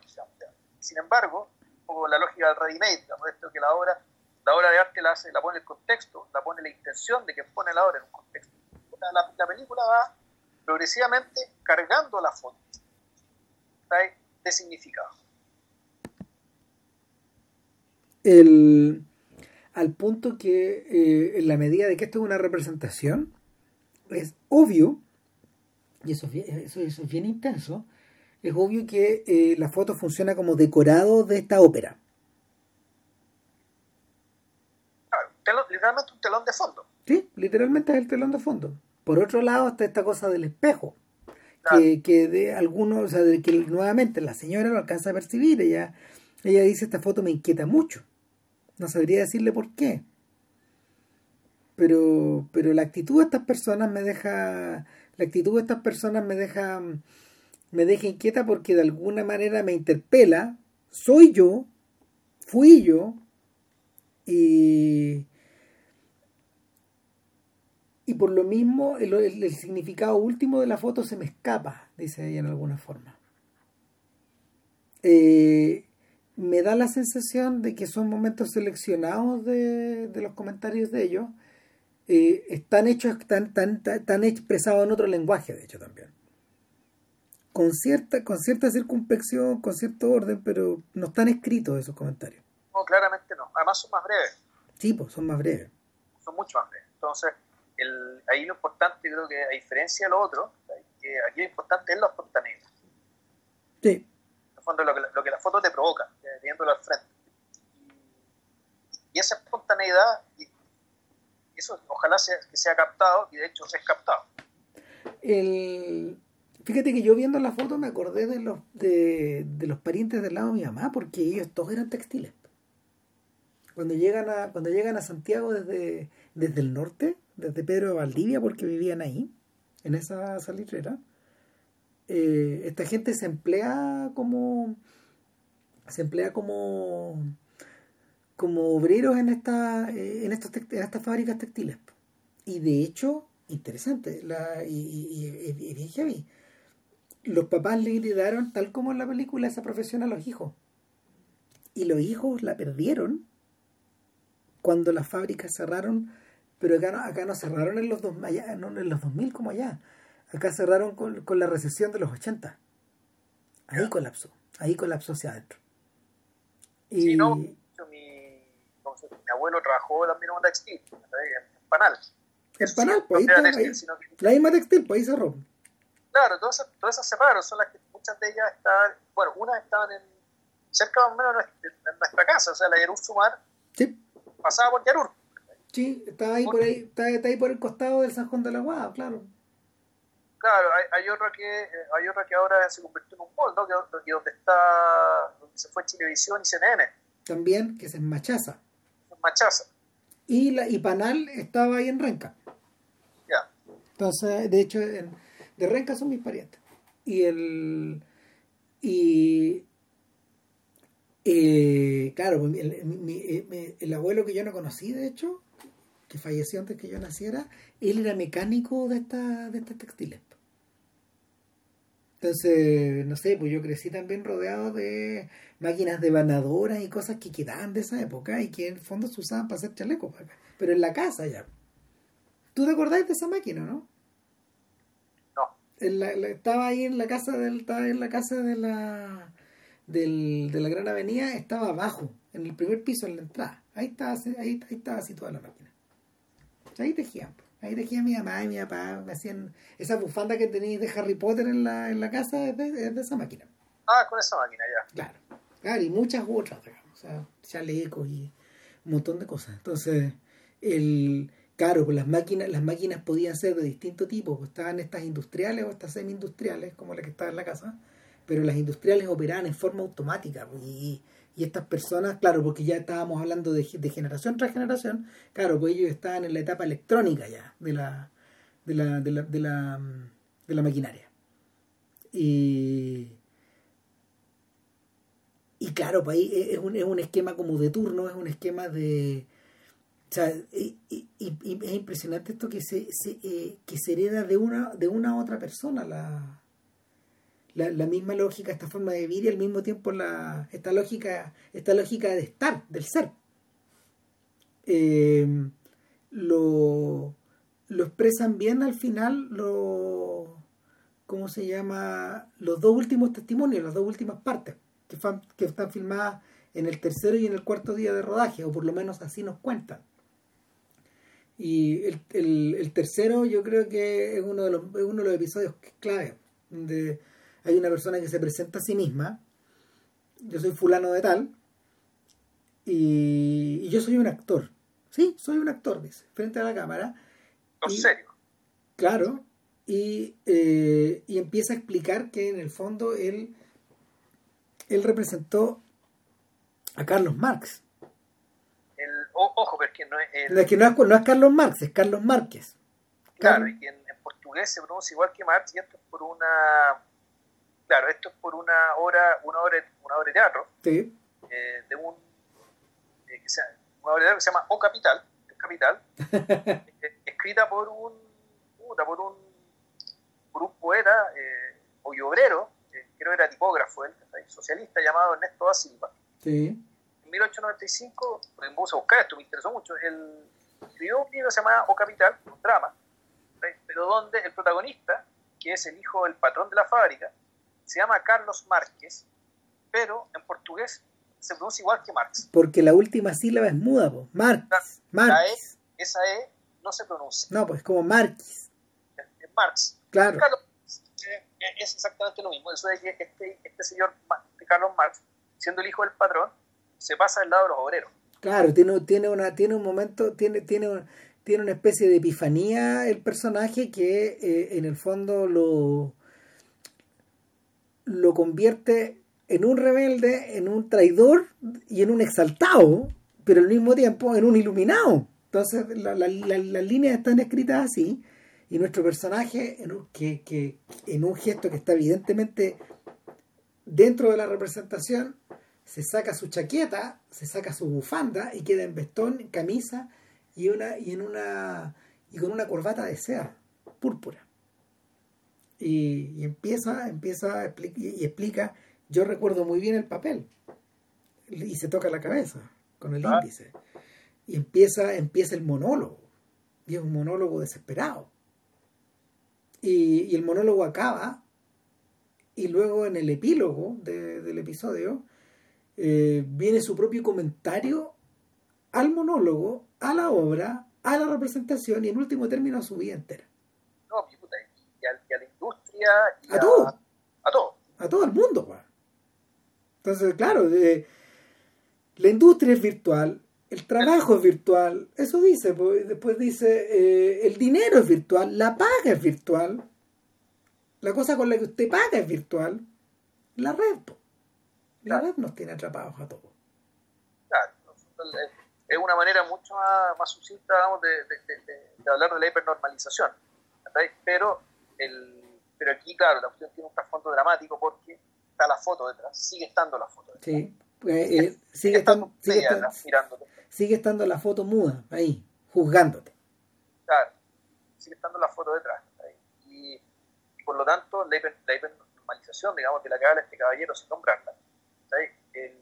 Sin embargo, como la lógica del ready-made, esto que la obra, la obra de arte la, la pone el contexto, la pone la intención de que pone la obra en un contexto. La, la película va progresivamente cargando la foto de significado el, al punto que eh, en la medida de que esto es una representación, es obvio, y eso, eso, es bien intenso, es obvio que eh, la foto funciona como decorado de esta ópera. Literalmente un telón de fondo. Sí, literalmente es el telón de fondo. Por otro lado está esta cosa del espejo, que, de algunos, o sea, de que nuevamente la señora lo alcanza a percibir, ella, ella dice esta foto me inquieta mucho. No sabría decirle por qué. Pero, pero la actitud de estas personas me deja, la actitud de estas personas me deja, me deja inquieta porque de alguna manera me interpela. Soy yo, fui yo, y, y por lo mismo el, significado último de la foto se me escapa, dice ella en alguna forma. Eh, me da la sensación de que son momentos seleccionados de, los comentarios de ellos. Eh, están hechos, están, tan, expresados en otro lenguaje, de hecho, también. Con cierta, con cierta circunspección, con cierto orden, pero no están escritos esos comentarios. No, claramente no. Además son más breves. Sí, pues son más breves. Son mucho más breves. Entonces, el, ahí lo importante, creo que a diferencia de lo otro, que aquí lo importante es la espontaneidad. Sí. En el fondo, lo que, lo que la foto te provoca, viéndolo al frente. Y, esa espontaneidad, y eso ojalá sea, que sea captado, y de hecho es captado. El, fíjate que yo viendo la foto me acordé de los, de, de los parientes del lado de mi mamá, porque ellos todos eran textiles. Cuando llegan a, cuando llegan a Santiago desde, desde el norte, desde Pedro de Valdivia porque vivían ahí, en esa salitrera. Eh, esta gente se emplea como se emplea como como obreros en esta eh, en estas en estas fábricas textiles y de hecho interesante la, y, y, los papás le heredaron tal como en la película esa profesión a los hijos y los hijos la perdieron cuando las fábricas cerraron pero acá no, acá no cerraron en los, dos, allá, no en los 2000 como allá. Acá cerraron con, con la recesión de los 80. Ahí colapsó. Ahí colapsó hacia adentro. Y... Sí, no, mi, mi abuelo trabajó también en un textil, en Panal. En Panal, pues ahí, está, ahí la misma textil, pues ahí cerró. Claro, todas esas, todas esas cerraron, son las que muchas de ellas estaban, bueno, unas estaban en, cerca más o menos de nuestra casa, o sea, la Yarur Sumar sí. pasaba por Yarur. Sí, está ahí por ahí, está, ahí por el costado del San Juan de la Guada, claro. Claro, hay, hay, otra que eh, hay otra que ahora se convirtió en un mall, ¿no? Que, donde está donde se fue Chilevisión y CNN. También, que es en Machaza. En Machaza. Y la y Panal estaba ahí en Renca. Ya. Entonces, de hecho, de Renca son mis parientes. Y el y eh, claro, el, eh, el abuelo que yo no conocí, de hecho, que falleció antes que yo naciera, él era mecánico de estas de estas textiles. Entonces, no sé, pues yo crecí también rodeado de máquinas de banadoras y cosas que quedaban de esa época y que en el fondo se usaban para hacer chalecos, pero en la casa ya. ¿Tú te acordás de esa máquina, no? No. estaba ahí en la casa del, estaba en la casa de la del, de la Gran Avenida, estaba abajo, en el primer piso, en la entrada. Ahí estaba, ahí, ahí estaba situada la máquina. Ahí tejían. Ahí tejía mi mamá y mi papá. Me hacían esa bufanda que tenéis de Harry Potter en la, en la casa es de, esa máquina. Ah, con esa máquina, ya. Claro. Claro, y muchas otras, O sea, chalecos y un montón de cosas. Entonces, el claro, pues las máquinas, las máquinas podían ser de distinto tipo, pues estaban estas industriales o estas semi-industriales, como la que estaba en la casa, pero las industriales operaban en forma automática, pues, y y estas personas, claro, porque ya estábamos hablando de, generación tras generación, claro, pues ellos estaban en la etapa electrónica ya de la, de la, de la, de la, de la maquinaria. Y, y claro, pues es un, es un esquema como de turno, es un esquema de... O sea, y, es impresionante esto que se, eh, que hereda de una, de una otra persona la, la, misma lógica, esta forma de vivir y al mismo tiempo la, esta lógica, esta lógica de estar, del ser. Eh, lo, lo expresan bien al final lo ¿cómo se llama? los dos últimos testimonios, las dos últimas partes que, están filmadas en el tercero y en el cuarto día de rodaje, o por lo menos así nos cuentan. Y el, el, tercero yo creo que es uno de los, uno de los episodios clave, de hay una persona que se presenta a sí misma, yo soy fulano de tal, y, yo soy un actor. Sí, soy un actor, dice, frente a la cámara. ¿En serio? Claro, y, eh, y empieza a explicar que en el fondo él, él representó a Carlos Marx. El, ojo, pero es que no es... El... es que no es, Carlos Marx, es Carlos Márquez. Claro, y que en, portugués se pronuncia igual que Marx y esto es por una... Claro, esto es por una obra, una obra, una obra de teatro. Sí. Eh, de un... Eh, que sea, una obra de teatro que se llama O Capital, Capital [laughs] escrita por un... Por un por un poeta eh, obrero, eh, creo que era tipógrafo, él, socialista, llamado Ernesto da Silva. Sí. En 1895, me puse a buscar esto, me interesó mucho, él escribió un libro que se llama O Capital, un drama, pero donde el protagonista, que es el hijo del patrón de la fábrica, se llama Carlos Márquez, pero en portugués se pronuncia igual que Marx. Porque la última sílaba es muda, po. Marx. La, e, esa E no se pronuncia. No, pues como Marx. Marx. Claro. Eh, es exactamente lo mismo. Eso de que este, este señor Carlos Marx, siendo el hijo del patrón, se pasa del lado de los obreros. Claro, tiene, tiene, una, tiene un momento, tiene, tiene, tiene una especie de epifanía el personaje que eh, en el fondo lo, lo convierte en un rebelde, en un traidor y en un exaltado, pero al mismo tiempo en un iluminado. Entonces las líneas están escritas así y nuestro personaje, en un, que, en un gesto que está evidentemente dentro de la representación, se saca su chaqueta, se saca su bufanda y queda en vestón, camisa y una y en una y con una corbata de seda púrpura. Y, empieza, empieza y explica, yo recuerdo muy bien el papel. Y se toca la cabeza con el ah. índice. Y empieza, empieza el monólogo. Y es un monólogo desesperado y, el monólogo acaba y luego en el epílogo del episodio eh, viene su propio comentario al monólogo, a la obra, a la representación y en último término a su vida entera. No, puta, y, a, la a, todo. A todo. A todo el mundo. Entonces, claro, la industria es virtual, el trabajo es virtual, eso dice, pues, después dice, eh, el dinero es virtual, la paga es virtual, la cosa con la que usted paga es virtual, la red, la red nos tiene atrapados a todos. Claro, es una manera mucho más, sucinta de, hablar de la hipernormalización, pero, el, pero aquí, claro, la cuestión tiene un trasfondo dramático porque está la foto detrás, sigue estando la foto detrás. Sí, pues, eh, sigue, estando, sigue, estando, sigue estando la foto muda ahí, juzgándote. Claro, sigue estando la foto detrás. Y, por lo tanto, la, hipernormalización, digamos, de la que habla este caballero sin nombrarla, en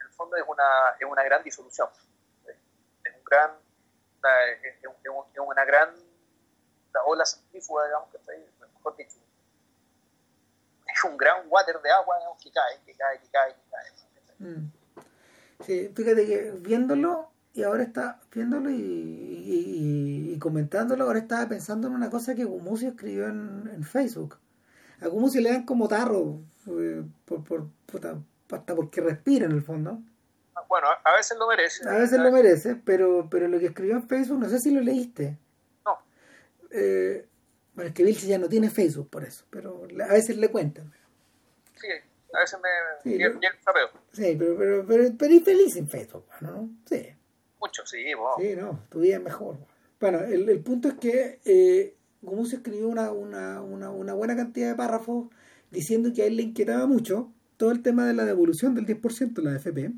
el fondo es una, es una gran disolución. Es un gran, una, es, una gran la ola centrífuga, digamos, que está ahí, mejor dicho. Es un gran water de agua, digamos, que cae, que cae, que cae, que cae. Mm. Sí, fíjate que viéndolo y ahora está viéndolo y, comentándolo, ahora estaba pensando en una cosa que Gumucio escribió en, Facebook. A Gumucio le dan como tarro, eh, por, por, hasta porque respira en el fondo. Ah, bueno, a veces lo merece. A veces lo merece, pero, pero lo que escribió en Facebook, no sé si lo leíste. No. Eh, bueno, es que Vilche ya no tiene Facebook por eso, pero a veces le cuentan. Sí, a veces me. Sí, pero, sí pero, pero, pero, pero, feliz en Facebook, ¿no? Sí. Mucho, sí, Sí, no, tu vida es mejor. Bueno, el, el punto es que eh, se escribió una, una, una, una, buena cantidad de párrafos diciendo que a él le inquietaba mucho todo el tema de la devolución del 10% de la AFP.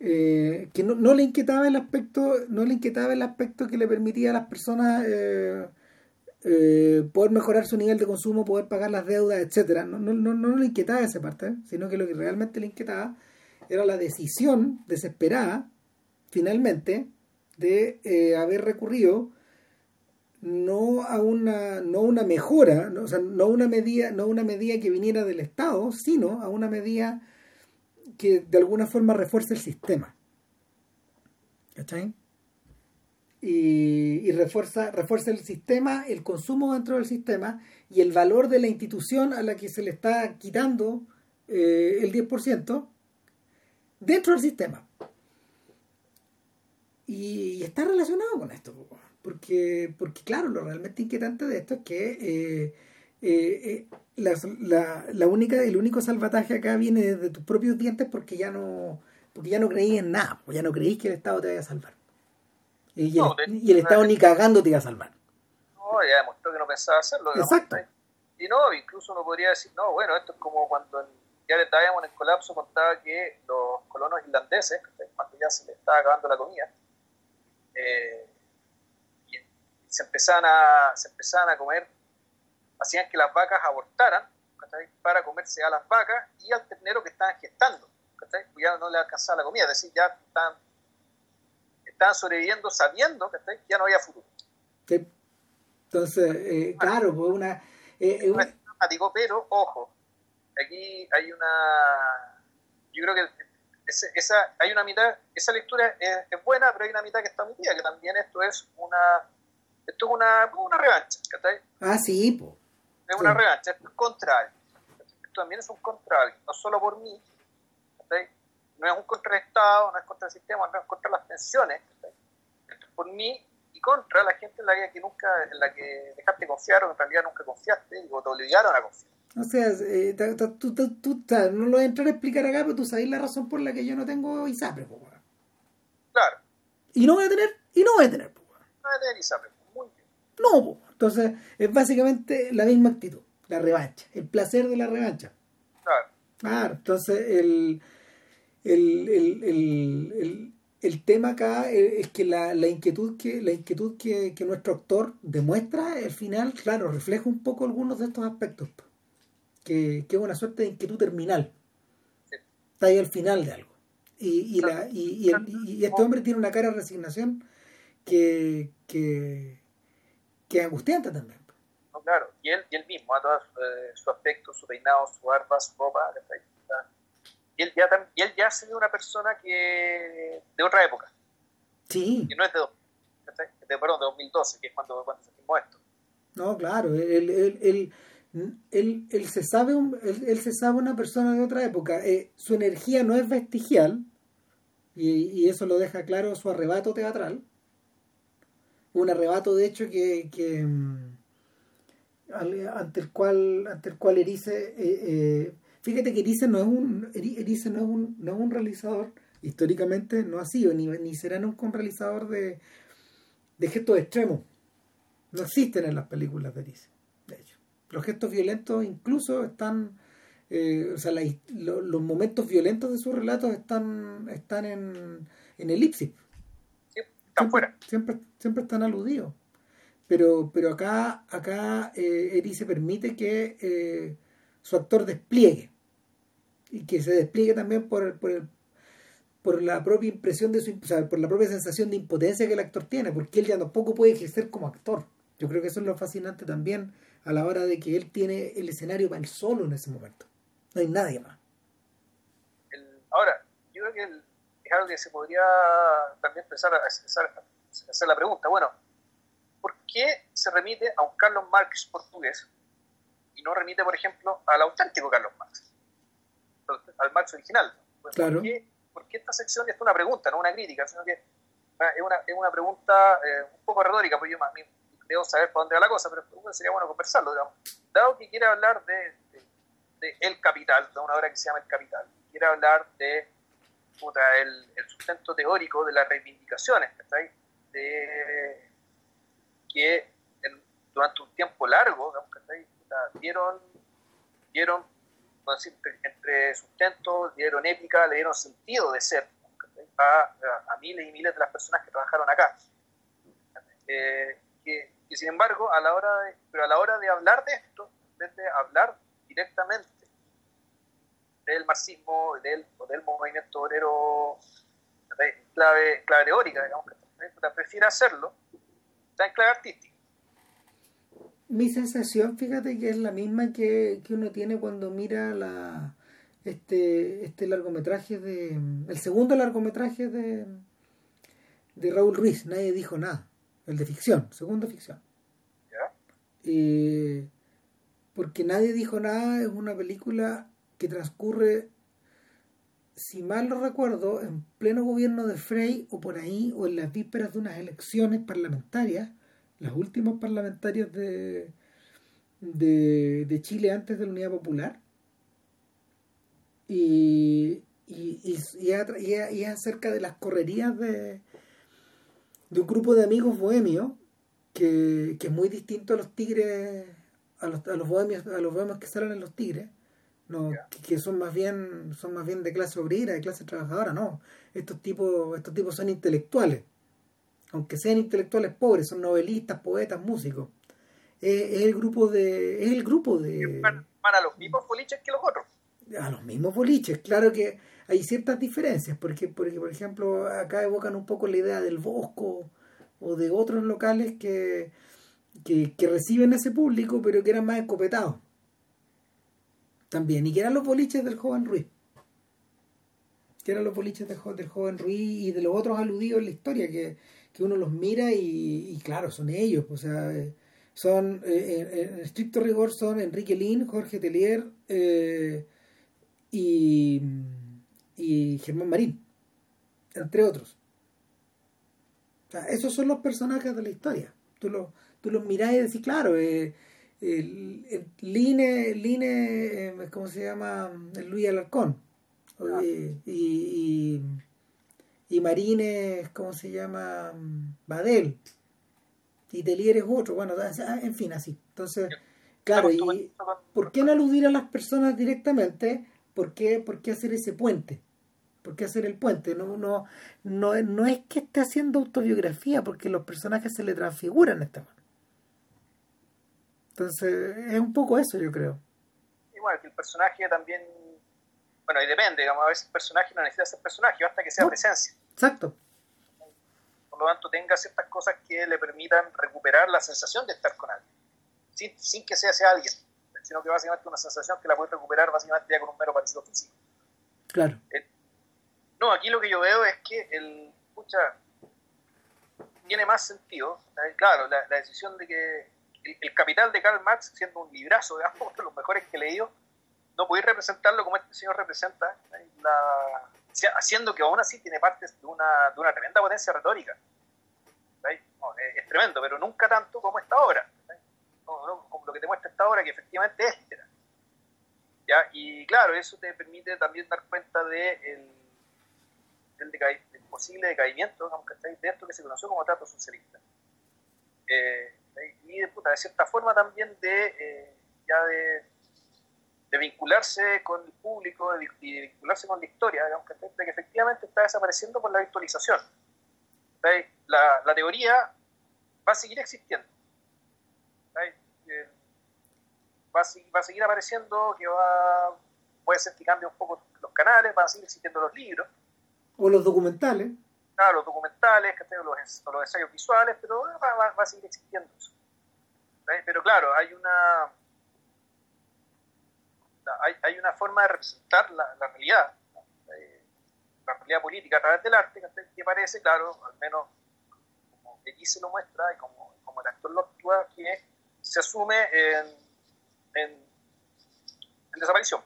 Eh, que no, no, le inquietaba el aspecto no le inquietaba el aspecto que le permitía a las personas eh, eh, poder mejorar su nivel de consumo, poder pagar las deudas, etcétera. No, no, no, no le inquietaba esa parte, sino que lo que realmente le inquietaba era la decisión desesperada, finalmente, de eh, haber recurrido no a una no una mejora, no, o sea, no una medida, no una medida que viniera del Estado, sino a una medida que de alguna forma refuerce el sistema. ¿Cachai? Y, refuerza, refuerza el sistema, el consumo dentro del sistema y el valor de la institución a la que se le está quitando eh, el 10% dentro del sistema. Y, está relacionado con esto, porque, porque claro, lo realmente inquietante de esto es que eh, eh, la, la, única, el único salvataje acá viene de tus propios dientes porque ya no, porque ya no creí en nada, ya no creís que el Estado te vaya a salvar. Y, el, Estado ni cagando te iba a salvar. No, ya demostró que no pensaba hacerlo. Exacto. Y no, incluso uno podría decir, no, bueno, esto es como cuando ya le estábamos en el colapso, contaba que los colonos irlandeses, cuando ya se les estaba acabando la comida, eh, y se empezaban, a, se empezaban a comer, hacían que las vacas abortaran para comerse a las vacas y al ternero que estaban gestando, ya no le alcanzaba la comida, es decir, ya están estaban sobreviviendo sabiendo que ya no había futuro. Entonces, eh, claro, pues una... Eh, eh una... pero ojo, aquí hay una... Yo creo que esa, hay una mitad, esa lectura es, buena, pero hay una mitad que está omitida, que también esto es una esto es una, una revancha, Ah, sí, pues. Es una revancha, esto es contra Esto también es un contra no solo por mí, no es un contra el Estado, no es contra el sistema, no es contra las pensiones, por mí y contra la gente en la que nunca, en la que dejaste confiar o en realidad nunca confiaste y te obligaron a confiar. O sea, eh, tú, tú, tú, no lo voy a entrar a explicar acá, pero tú sabes la razón por la que yo no tengo ISAPRE, Claro. Y no voy a tener, y no voy a tener, No voy a tener ISAPRE, muy bien. No, entonces es básicamente la misma actitud, la revancha, el placer de la revancha. Claro. Claro, entonces el el, el, el, el, tema acá es que la, la inquietud, que, la inquietud que, que, nuestro actor demuestra, al final, claro, refleja un poco algunos de estos aspectos. Que, que es una suerte de inquietud terminal. Está ahí al final de algo. Y, y, la, y, y, este hombre tiene una cara de resignación que, que, que es angustiante también. claro, y él, y él mismo, a todo eh, su aspecto, su peinado, su barba, su ropa, y él ya, y él ya ha sido una persona que de otra época. Sí. Y no es de, de, perdón, de 2012, que es cuando, cuando se filmó esto. No, claro, él, él, él, él, se sabe él, se sabe una persona de otra época. Eh, su energía no es vestigial, y, y, eso lo deja claro su arrebato teatral. Un arrebato, de hecho, que, que mm, ante el cual ante el cual Erice eh, eh, Fíjate que Erice no es un, no es un, no es un realizador, históricamente no ha sido, ni, ni será nunca un realizador de, de gestos extremos. No existen en las películas de Erice, de hecho. Los gestos violentos incluso están, eh, o sea, los momentos violentos de sus relatos están, están en, en elipsis. Sí, están fuera. Siempre, siempre están aludidos. Pero, pero acá, acá eh, Erice permite que eh, su actor despliegue y que se despliegue también por, por, por la propia impresión de su, o por la propia sensación de impotencia que el actor tiene, porque él ya tampoco puede ejercer como actor. Yo creo que eso es lo fascinante también a la hora de que él tiene el escenario para él solo en ese momento. No hay nadie más. ahora, yo creo que es algo que se podría también empezar a, hacer la pregunta. Bueno, ¿por qué se remite a un Carlos Marx portugués y no remite, por ejemplo, al auténtico Carlos Marx? al Marx original. Pues, claro. ¿por, qué, esta sección? es una pregunta, no una crítica, sino que ah, es una, es una pregunta eh, un poco retórica, porque yo más creo saber para dónde va la cosa, pero sería bueno conversarlo, digamos. Dado que quiere hablar de, de, El Capital, de una obra que se llama El Capital, quiere hablar de el, el, sustento teórico de las reivindicaciones, De, que durante un tiempo largo, digamos, dieron, dieron entre sustento, le dieron épica, le dieron sentido de ser a, a, miles y miles de las personas que trabajaron acá. Eh, que, sin embargo, a la hora de, pero a la hora de hablar de esto, en vez de hablar directamente del marxismo del, o del movimiento obrero clave, clave teórica, digamos, prefiere hacerlo está en clave artística mi sensación, fíjate que es la misma que, uno tiene cuando mira la este este largometraje de el segundo largometraje de de Raúl Ruiz, nadie dijo nada. el de ficción, segundo ficción. Eh, porque nadie dijo nada, es una película que transcurre, si mal no recuerdo, en pleno gobierno de Frey o por ahí, o en las vísperas de unas elecciones parlamentarias, las últimas parlamentarias de, de, de Chile antes de la Unidad Popular. Y, y, y, y, acerca de las correrías de, de un grupo de amigos bohemios que, que es muy distinto a los tigres, a los, a los bohemios, a los bohemios que salen en los tigres, no, que, son más bien, son más bien de clase obrera, de clase trabajadora, no. Estos tipos, estos tipos son intelectuales, aunque sean intelectuales pobres, son novelistas, poetas, músicos. es el grupo de, es el grupo de. Para los mismos boliches que los otros. A los mismos boliches, claro que hay ciertas diferencias, porque, porque por ejemplo acá evocan un poco la idea del Bosco o de otros locales que, que, reciben ese público, pero que eran más escopetados. También, y que eran los boliches del joven Ruiz. Que eran los boliches del, del joven Ruiz y de los otros aludidos en la historia, que, uno los mira y, claro, son ellos. O sea, son, eh, en, estricto rigor, son Enrique Lin, Jorge Telier eh, y y Germán Marín, entre otros. O sea, esos son los personajes de la historia. Tú los, tú los mirás y decís, claro, eh, el, Line, Line eh, ¿cómo se llama? Luis Alarcón. y, y, y Marín es, ¿cómo se llama? Badel. Y Telier es otro. Bueno, en fin, así. Entonces, claro, y ¿por qué no aludir a las personas directamente? ¿Por qué, ¿Por qué hacer ese puente? ¿Por qué hacer el puente? No, no, no, no es que esté haciendo autobiografía, porque los personajes se le transfiguran a esta mano. Entonces, es un poco eso, yo creo. Igual, que el personaje también. Bueno, y depende, digamos, a veces el personaje no necesita ser personaje, basta que sea presencia. Exacto. Por lo tanto, tenga ciertas cosas que le permitan recuperar la sensación de estar con alguien, sin, sin que sea ese alguien, sino que básicamente una sensación que la puede recuperar básicamente ya con un mero parecido físico. Claro. Eh, no, aquí lo que yo veo es que el, pucha, tiene más sentido. Claro, la, decisión de que el, capital de Karl Marx, siendo un librazo, de [laughs] de los mejores que he leído, no podéis representarlo como este señor representa, la, haciendo que aún así tiene partes de una, de una tremenda potencia retórica. es, tremendo, pero nunca tanto como esta obra. como lo que te muestra esta obra, que efectivamente es ¿Ya? Y claro, eso te permite también dar cuenta de el, del, posible decaimiento digamos, de esto que se conoció como trato socialista. Eh, y de, puta, de cierta forma también de, eh, ya de, de, vincularse con el público y de vincularse con la historia, digamos, de que efectivamente está desapareciendo por la virtualización. La, la, teoría va a seguir existiendo. Eh, va, a, va, a, seguir apareciendo, que va, puede ser que cambie un poco los canales, van a seguir existiendo los libros, o los documentales. Claro, los documentales, los, los ensayos visuales, pero va, a seguir existiendo eso. Pero claro, hay una hay, hay una forma de representar la, realidad, la realidad política a través del arte, que parece, claro, al menos como aquí se lo muestra y como, como el actor lo actúa, que se asume en, en, en desaparición.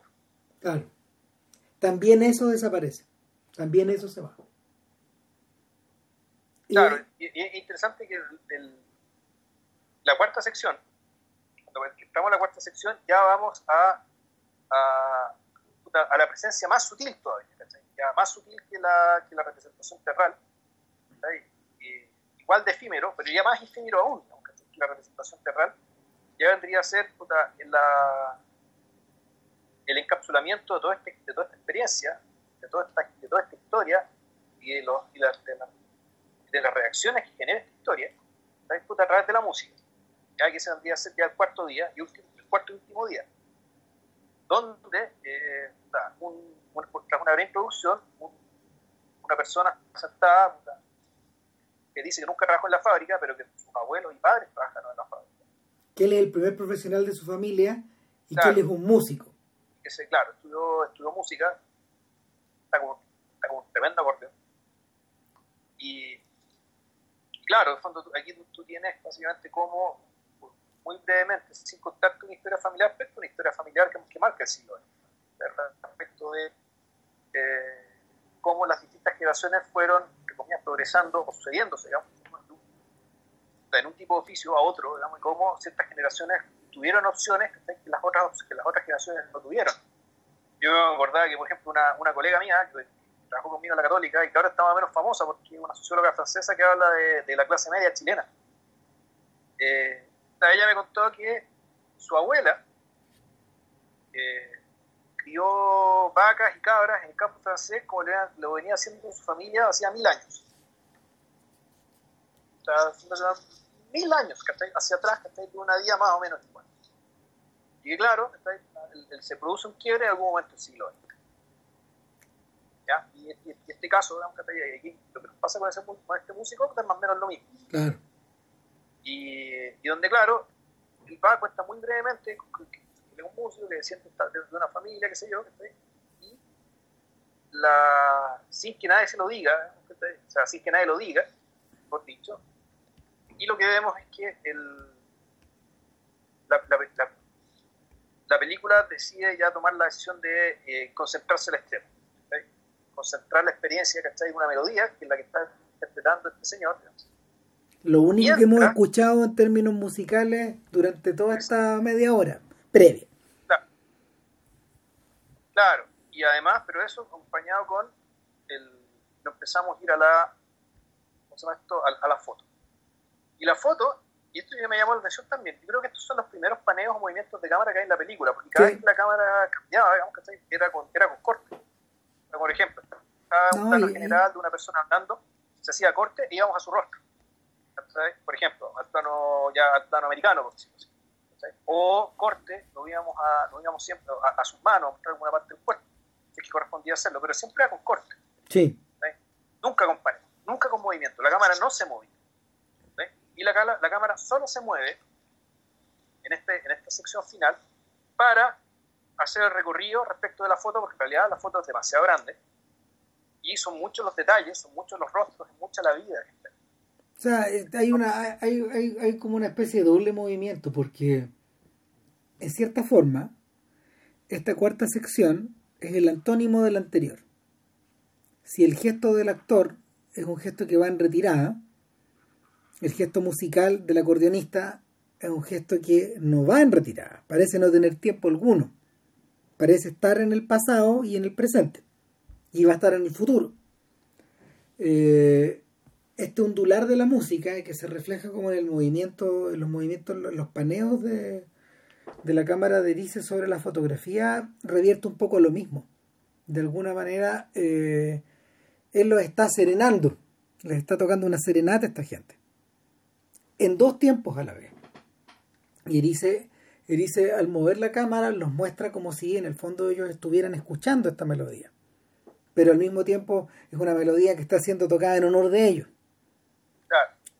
Claro. También eso desaparece. También eso se va. Claro, y, es interesante que la cuarta sección, cuando estamos en la cuarta sección, ya vamos a, a, a la presencia más sutil todavía, ya más sutil que la, que la representación terral, igual de efímero, pero ya más efímero aún, que la representación terral, ya vendría a ser la, el encapsulamiento de, todo este, de toda esta experiencia de toda esta, de toda esta historia y de, los, y de, de, las reacciones que genera esta historia, disputa a través de la música, ya que se vendría a ser ya el cuarto día y último, el cuarto y último día, donde, eh, un, tras una breve introducción, una persona sentada que dice que nunca trabajó en la fábrica, pero que sus abuelos y padres trabajaron en la fábrica. Que él es el primer profesional de su familia y que él es un músico. Que se, claro, estudió, estudió música, está como, un tremendo acordeón. Y, claro, en fondo aquí tú, tienes básicamente como, muy brevemente, sin contarte una historia familiar, pero una historia familiar que, que marca el siglo respecto de eh, cómo las distintas generaciones fueron, progresando o sucediéndose, digamos, en un tipo de oficio a otro, digamos, y cómo ciertas generaciones tuvieron opciones que las otras, que las otras generaciones no tuvieron. Yo me acordaba que, por ejemplo, una, una colega mía que trabajó conmigo en la Católica y que ahora está más o menos famosa porque es una socióloga francesa que habla de, la clase media chilena. Eh, ella me contó que su abuela eh, crió vacas y cabras en el campo francés como lo venía haciendo su familia hacía mil años. O sea, mil años, Hacia atrás, De una día más o menos igual. Y claro, se produce un quiebre en algún momento del siglo XX. ¿Ya? Y, y, este caso, digamos, aquí, lo que nos pasa con, ese, con este músico es más o menos lo mismo. Claro. Y, donde, claro, el va cuenta muy brevemente es un músico que siente de una familia, qué sé yo, y la, sin que nadie se lo diga, o sea, sin que nadie lo diga, por dicho, y lo que vemos es que el, la, la, la, película decide ya tomar la decisión de eh, concentrarse al extremo. Concentrar la experiencia, ¿cachai? Una melodía, que es la que está interpretando este señor. Lo único que hemos escuchado en términos musicales durante toda esta media hora previa. Claro. claro. Y además, pero eso acompañado con el. empezamos a ir a la. ¿Cómo se llama esto? A, a la foto. Y la foto, y esto ya me llamó la atención también, yo creo que estos son los primeros paneos o movimientos de cámara que hay en la película, porque cada vez que la cámara cambiaba, digamos, era con, era con corte. por ejemplo, cada un plano general de una persona andando, se hacía corte y íbamos a su rostro. Por ejemplo, al plano, ya al plano americano, por decirlo O corte, lo íbamos, a, íbamos siempre a, sus manos, a mostrar alguna parte del cuerpo, si es que correspondía hacerlo, pero siempre era con corte. Sí. Nunca con nunca con movimiento. La cámara no se movía y la, la cámara solo se mueve en, este, en esta sección final para hacer el recorrido respecto de la foto, porque en realidad la foto es demasiado grande y son muchos los detalles, son muchos los rostros, es mucha la vida. O sea, eh, hay, una, hay, hay, hay como una especie de doble movimiento, porque en cierta forma, esta cuarta sección es el antónimo del anterior. Si el gesto del actor es un gesto que va en retirada, el gesto musical del acordeonista es un gesto que no va en retirada, parece no tener tiempo alguno, parece estar en el pasado y en el presente, y va a estar en el futuro. Eh, este ondular de la música, que se refleja como en el movimiento, en los movimientos, los paneos de, la cámara de Erice sobre la fotografía, revierte un poco lo mismo. De alguna manera, eh, él lo está serenando, les está tocando una serenata a esta gente en dos tiempos a la vez. Y Erice, Erice al mover la cámara los muestra como si en el fondo ellos estuvieran escuchando esta melodía. Pero al mismo tiempo es una melodía que está siendo tocada en honor de ellos.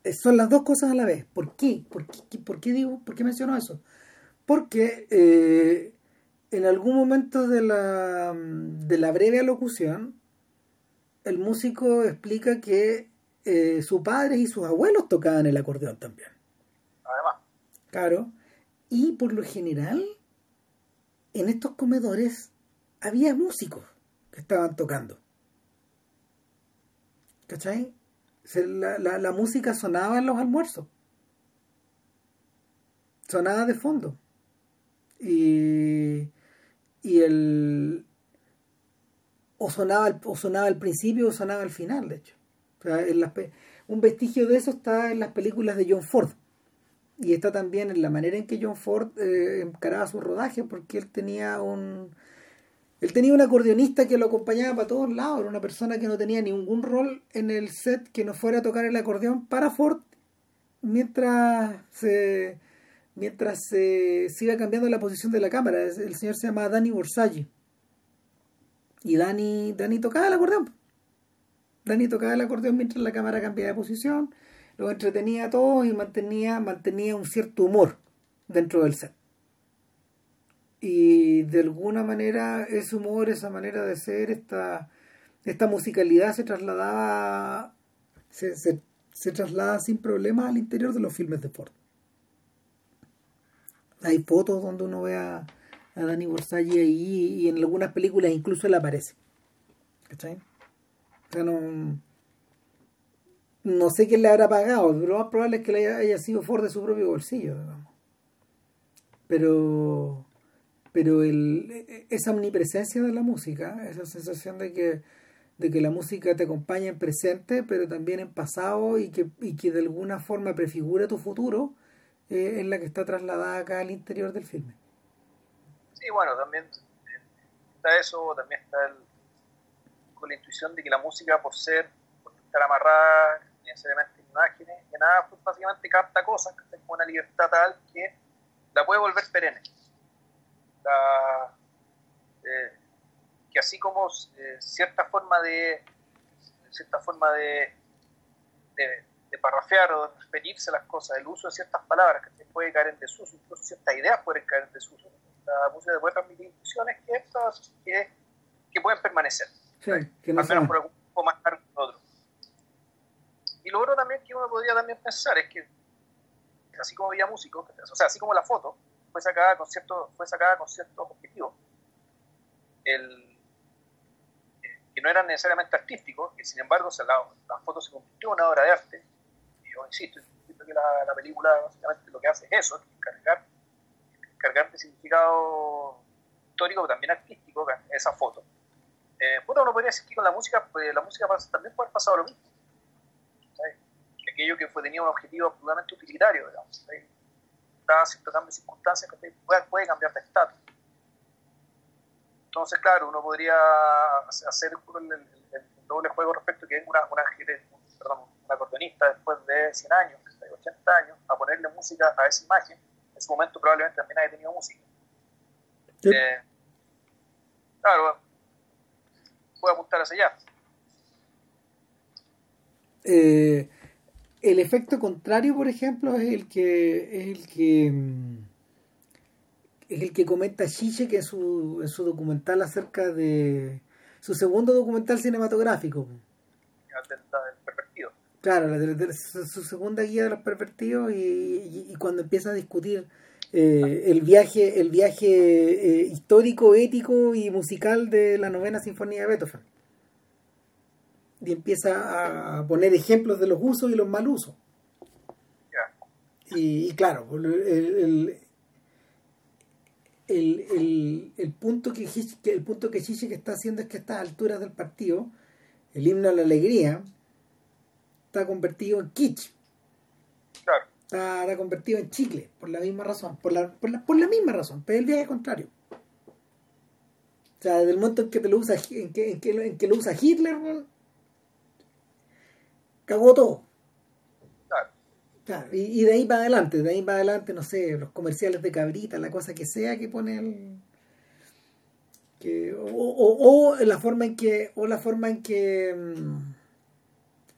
Eh, son las dos cosas a la vez. ¿Por qué? ¿Por qué, por qué digo? ¿Por qué menciono eso? Porque eh, en algún momento de la, de la breve alocución, el músico explica que eh, sus padres y sus abuelos tocaban el acordeón también. Además. Claro. Y por lo general, en estos comedores había músicos que estaban tocando. ¿Cachai? La, la, música sonaba en los almuerzos. Sonaba de fondo. Y, y el. O sonaba, o sonaba al principio o sonaba al final, de hecho un vestigio de eso está en las películas de John Ford. Y está también en la manera en que John Ford eh, encaraba su rodaje, porque él tenía un. Él tenía un acordeonista que lo acompañaba para todos lados, era una persona que no tenía ningún rol en el set que no fuera a tocar el acordeón para Ford mientras se mientras se, iba cambiando la posición de la cámara. El señor se llama Danny Borsaggi. Y Danny, Danny tocaba el acordeón. Dani tocaba el acordeón mientras la cámara cambiaba de posición, lo entretenía a todos y mantenía, mantenía un cierto humor dentro del set. Y de alguna manera ese humor, esa manera de ser, esta, esta musicalidad se trasladaba, se, se traslada sin problemas al interior de los filmes de Ford. Hay fotos donde uno ve a, a Danny ahí y en algunas películas incluso él aparece. ¿Cachai? O sea, no, no sé quién le habrá pagado, pero lo más probable es que le haya, sido Ford de su propio bolsillo, digamos. Pero, pero el, esa omnipresencia de la música, esa sensación de que, de que la música te acompaña en presente, pero también en pasado y que, y que de alguna forma prefigura tu futuro, eh, es la que está trasladada acá al interior del filme. Sí, bueno, también está eso, también está el, con la intuición de que la música, por ser, estar amarrada necesariamente imágenes, que nada, pues básicamente capta cosas, que con una libertad tal que la puede volver perenne. Eh, que así como eh, cierta forma de cierta forma de, de, de, parrafear o de referirse a las cosas, el uso de ciertas palabras que se puede caer en desuso, incluso ciertas ideas pueden caer en desuso. La música puede transmitir intuiciones que, que, que pueden permanecer. Sí, que no al menos por algún tiempo más largo que otro. Y lo otro también que uno podría también pensar es que, así como había músicos, o sea, así como la foto fue sacada con cierto, fue sacada con ciertos objetivos, el, que no eran necesariamente artísticos, que sin embargo la, la foto se convirtió en una obra de arte. Y yo insisto, insisto que la, la, película básicamente lo que hace es eso, es cargar, cargar de significado histórico, pero también artístico, esa foto. Eh, uno podría decir que con la música, pues, la música también puede haber pasado lo mismo aquello que fue tenía un objetivo absolutamente utilitario, digamos. Cierto cambio de circunstancias que puede, puede cambiar de estatus. Entonces, claro, uno podría hacer el, el, el doble juego respecto a que una, una, perdón, un acordeonista después de 100 años, 80 años, a ponerle música a esa imagen. En ese momento probablemente también haya tenido música. Sí. Eh, claro, puede apuntar hacia allá. Eh, el efecto contrario, por ejemplo, es el que es el que mm, es el que comenta Chiche que en su, en su documental acerca de su segundo documental cinematográfico. El pervertido. Claro, la de, de, su segunda guía de los pervertidos y, y, y cuando empieza a discutir eh, el viaje, el viaje eh, histórico, ético y musical de la novena sinfonía de Beethoven y empieza a poner ejemplos de los usos y los mal usos. Y, y, claro, el, el, el, el, punto que el punto que que está haciendo es que a estas alturas del partido, el himno a la alegría está convertido en kitsch. Claro. Está, está, convertido en chicle, por la misma razón, por la, por la, por la misma razón, pero el viaje contrario. O sea, desde el momento en que te lo usa, en que, en que, en que lo usa Hitler, cagó todo. Claro. claro. Y, y, de ahí para adelante, de ahí para adelante, no sé, los comerciales de cabrita, la cosa que sea que pone el. Que, o, o, o, la forma en que. O la forma en que. Mm,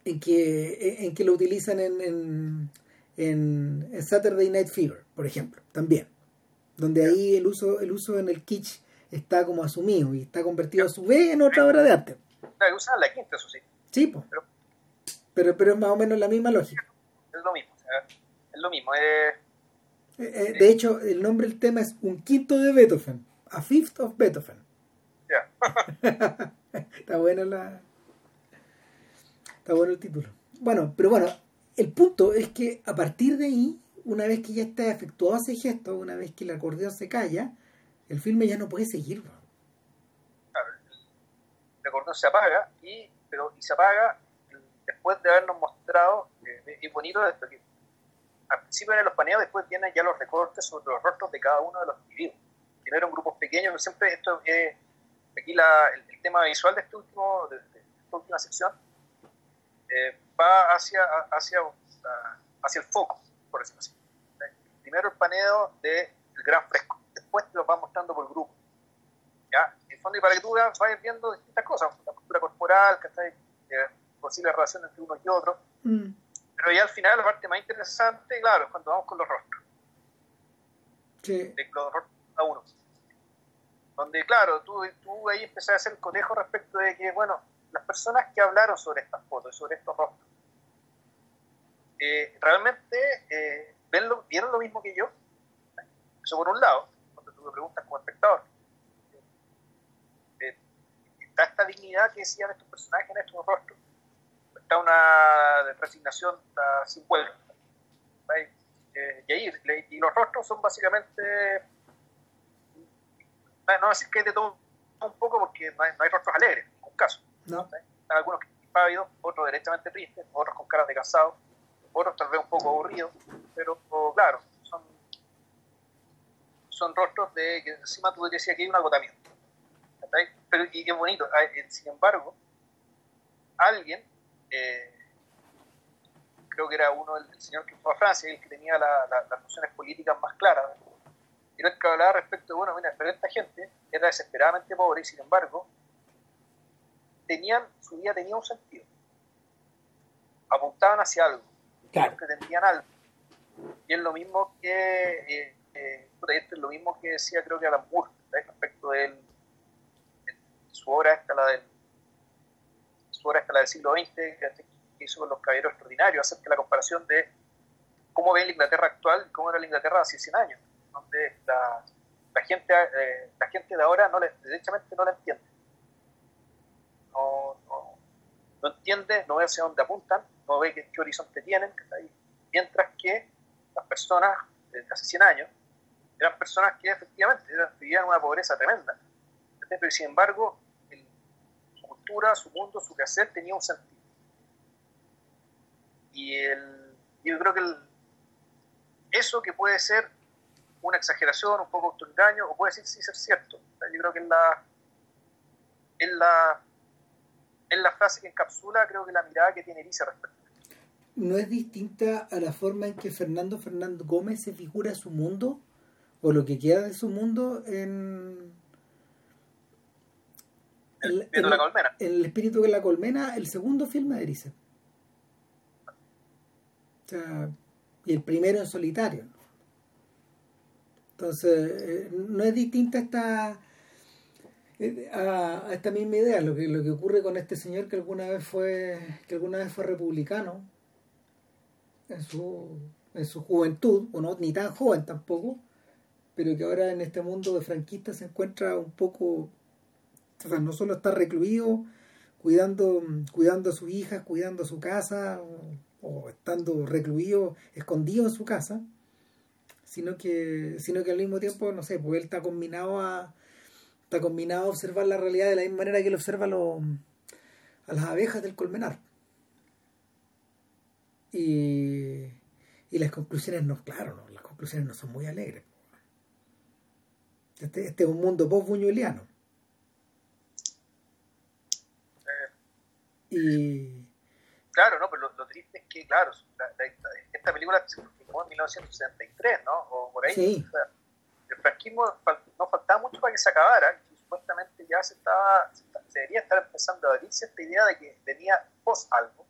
en que, en que lo utilizan en, en, en, en Saturday Night Fever, por ejemplo, también. Donde ahí el uso, el uso en el kitsch está como asumido y está convertido a su vez en otra obra de arte. Usan la quinta, eso sí. Sí, pues. Pero pero, es más o menos la misma lógica. Es lo mismo, o sea, es lo mismo. Eh, eh, de hecho, el nombre del tema es Un quinto de Beethoven, A Fifth of Beethoven. Ya. Yeah. [laughs] Está buena la... Está bueno el título. Bueno, pero bueno, el punto es que a partir de ahí, una vez que ya está efectuado ese gesto, una vez que el acordeón se calla, el filme ya no puede seguir. Claro, el acordeón se apaga y, pero, y se apaga después de habernos mostrado, eh, y bonito esto, que al principio en los paneos, después vienen ya los recortes sobre los rostros de cada uno de los individuos. Primero en grupos pequeños, pero siempre esto es, aquí la, el, el, tema visual de, este último, de, de esta última sección eh, va hacia, hacia, hacia el foco, por decirlo así. Primero el paneo del gran fresco, después te lo va mostrando por grupo. ¿ya? En fondo, y para que tú vayas viendo distintas cosas, la postura corporal, que está eh, posible relación entre unos y otros. Mm. Pero ya al final la parte más interesante, claro, es cuando vamos con los rostros. Sí. De los rostros a uno. Donde, claro, tú, tú ahí empezás a hacer el cotejo respecto de que, bueno, las personas que hablaron sobre estas fotos, sobre estos rostros, eh, realmente eh, ven lo, vieron lo mismo que yo. Eso por un lado, cuando tú me preguntas como espectador. Eh, está esta dignidad que decían estos personajes en estos rostros. Está una resignación está sin vuelta. Eh, y, ahí, y los rostros son básicamente no, no decir que hay de todo un poco porque no hay, no hay rostros alegres, en ningún caso. No. Algunos impávidos, otros derechamente tristes, otros con caras de cansado, otros tal vez un poco aburridos, pero claro, son, son rostros de que encima tú decías que hay un agotamiento. Pero, y qué bonito, sin embargo, alguien, eh, creo que era uno, el, señor que fue a Francia, el que tenía las nociones políticas más claras, era el que hablaba respecto de, bueno, mira, pero esta gente era desesperadamente pobre y sin embargo, tenían, su vida tenía un sentido. Apuntaban hacia algo, claro. pretendían algo. Y es lo mismo que, eh, eh, es lo mismo que decía creo que Alan Moore, respecto de, él, de, su obra esta, la del, obra esta, la del siglo XX, que hizo con los caballeros extraordinarios, acerca de la comparación de cómo ve la Inglaterra actual y cómo era la Inglaterra hace 100 años donde la, la gente, eh, la gente de ahora no le, derechamente no la entiende. No, no, no, entiende, no ve hacia dónde apuntan, no ve qué, qué horizonte tienen, mientras que las personas de hace 100 años eran personas que efectivamente vivían una pobreza tremenda, pero sin embargo cultura, su mundo, su quehacer tenía un sentido. Y el, yo creo que el, eso que puede ser una exageración, un poco autoengaño, o puede decir sí ser cierto. Yo creo que en la, en la, en la frase que encapsula, creo que la mirada que tiene Elisa respecto ¿No es distinta a la forma en que Fernando Fernando Gómez se figura su mundo, o lo que queda de su mundo en... El, en, en, la colmena. el espíritu de la colmena, el segundo filme de Erice. O sea, y el primero en solitario. Entonces, eh, no es distinta esta, eh, a, esta misma idea, lo que, lo que ocurre con este señor que alguna vez fue, que alguna vez fue republicano en su, en su juventud, o no, ni tan joven tampoco, pero que ahora en este mundo de franquistas se encuentra un poco, o sea, no solo está recluido, cuidando, cuidando a sus hijas, cuidando a su casa, o, estando recluido, escondido en su casa, sino que, sino que al mismo tiempo, no sé, pues él está combinado a está combinado a observar la realidad de la misma manera que él observa a las abejas del colmenar. Y, y las conclusiones no, claro, no, las conclusiones no son muy alegres. Este, este es un mundo post-buñueliano. Y claro, no, pero lo, lo, triste es que, claro, la, la, esta película se filmó en 1963, ¿no? O por ahí. Sí. O sea, el franquismo no faltaba mucho para que se acabara, y supuestamente ya se estaba, se debería estar empezando a abrirse esta idea de que venía post algo.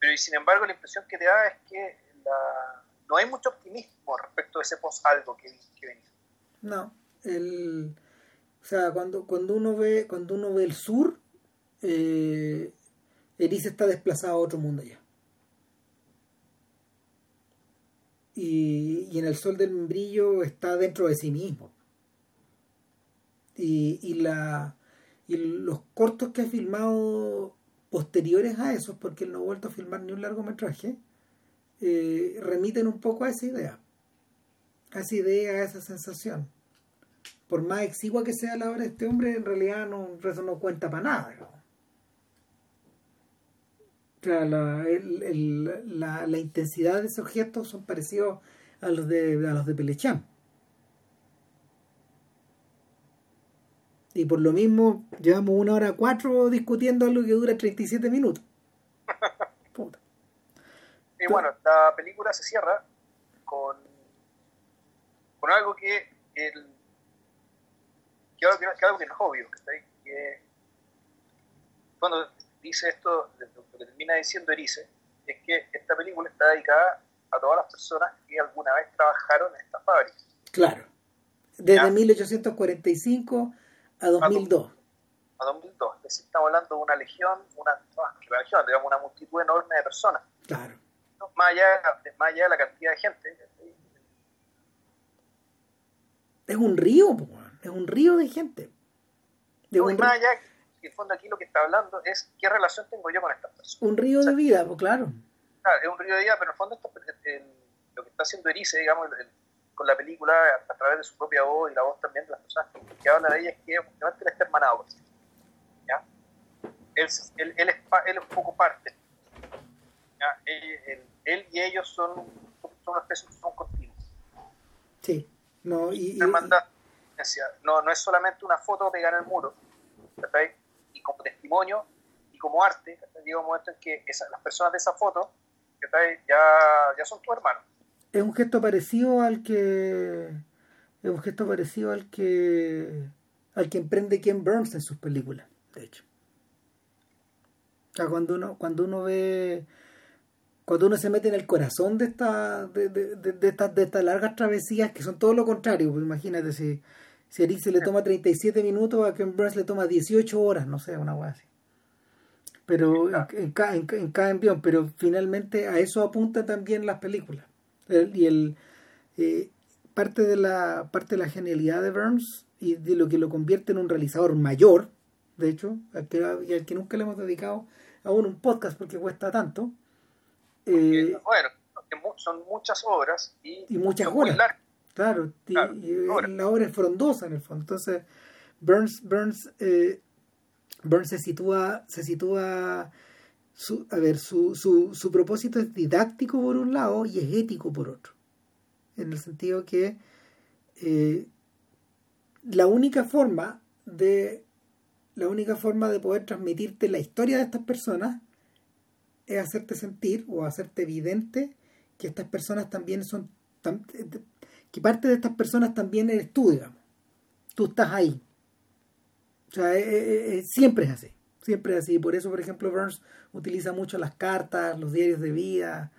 Pero y sin embargo la impresión que te da es que la, no hay mucho optimismo respecto a ese post algo que, que venía. No, el, o sea, cuando, cuando uno ve, cuando uno ve el sur, eh, Erice está desplazado a otro mundo ya. Y, en el sol del membrillo está dentro de sí mismo. Y, y, la, y los cortos que ha filmado posteriores a esos, porque él no ha vuelto a filmar ni un largometraje, eh, remiten un poco a esa idea. A esa idea, a esa sensación. Por más exigua que sea la obra de este hombre, en realidad no, eso no cuenta para nada. ¿No? la, el, el, la, la, intensidad de esos gestos son parecidos a los de, a los de Pelechán. Y por lo mismo llevamos una hora cuatro discutiendo algo que dura 37 minutos. [laughs] Puta. Y bueno, la película se cierra con, con algo que, el, que, algo que, que algo que no es obvio, que, que cuando dice esto, lo que termina diciendo Erice, es que esta película está dedicada a todas las personas que alguna vez trabajaron en esta fábrica. Claro. Desde ¿Ya? 1845 a 2002. A 2002. Es decir, estamos hablando de una legión, una, una legión, digamos, una multitud enorme de personas. Claro. más allá, más allá de la cantidad de gente. Es un río, es un río de gente. De no, más allá, el fondo aquí lo que está hablando es qué relación tengo yo con estas personas. Un río de vida, pues claro. Claro, es un río de vida, pero en el fondo lo que está haciendo Erice, digamos, con la película a, través de su propia voz y la voz también de las personas que, hablan de ella es que efectivamente él está hermanado. ¿ya? Él, él, él, es, él es un poco parte. ¿ya? Él, él, y ellos son, son, una especie son continuos. Sí, no, y, hermandad. No, no es solamente una foto pegada en el muro, y como testimonio y como arte, llega un momento en que las personas de esa foto ya, ya son tu hermano. Es un gesto parecido al que. Es un gesto parecido al que. al que emprende Ken Burns en sus películas, de hecho. O sea, cuando uno, cuando uno ve. Cuando uno se mete en el corazón de esta, de, de, de, estas, de estas largas travesías que son todo lo contrario, pues imagínate si, si a se le toma 37 minutos, a Ken Burns le toma 18 horas, no sé, una cosa así pero en, en, cada envión, pero finalmente a eso apunta también las películas. y el eh, parte de la parte de la genialidad de Burns y de lo que lo convierte en un realizador mayor, de hecho, al que, al que nunca le hemos dedicado aún un podcast porque cuesta tanto. Eh, bueno, son muchas obras y, muchas horas. Claro, y, la obra es frondosa en el fondo. Entonces, Burns, Burns eh, Burns se sitúa, se sitúa su, a ver, su, su, su propósito es didáctico por un lado y es ético por otro. En el sentido que eh, la única forma de la única forma de poder transmitirte la historia de estas personas es hacerte sentir o hacerte evidente que estas personas también son que parte de estas personas también eres tú, digamos. Tú estás ahí. O sea, eh, eh, eh, siempre es así. Siempre es así. Por eso, por ejemplo, Burns utiliza mucho las cartas, los diarios de vida,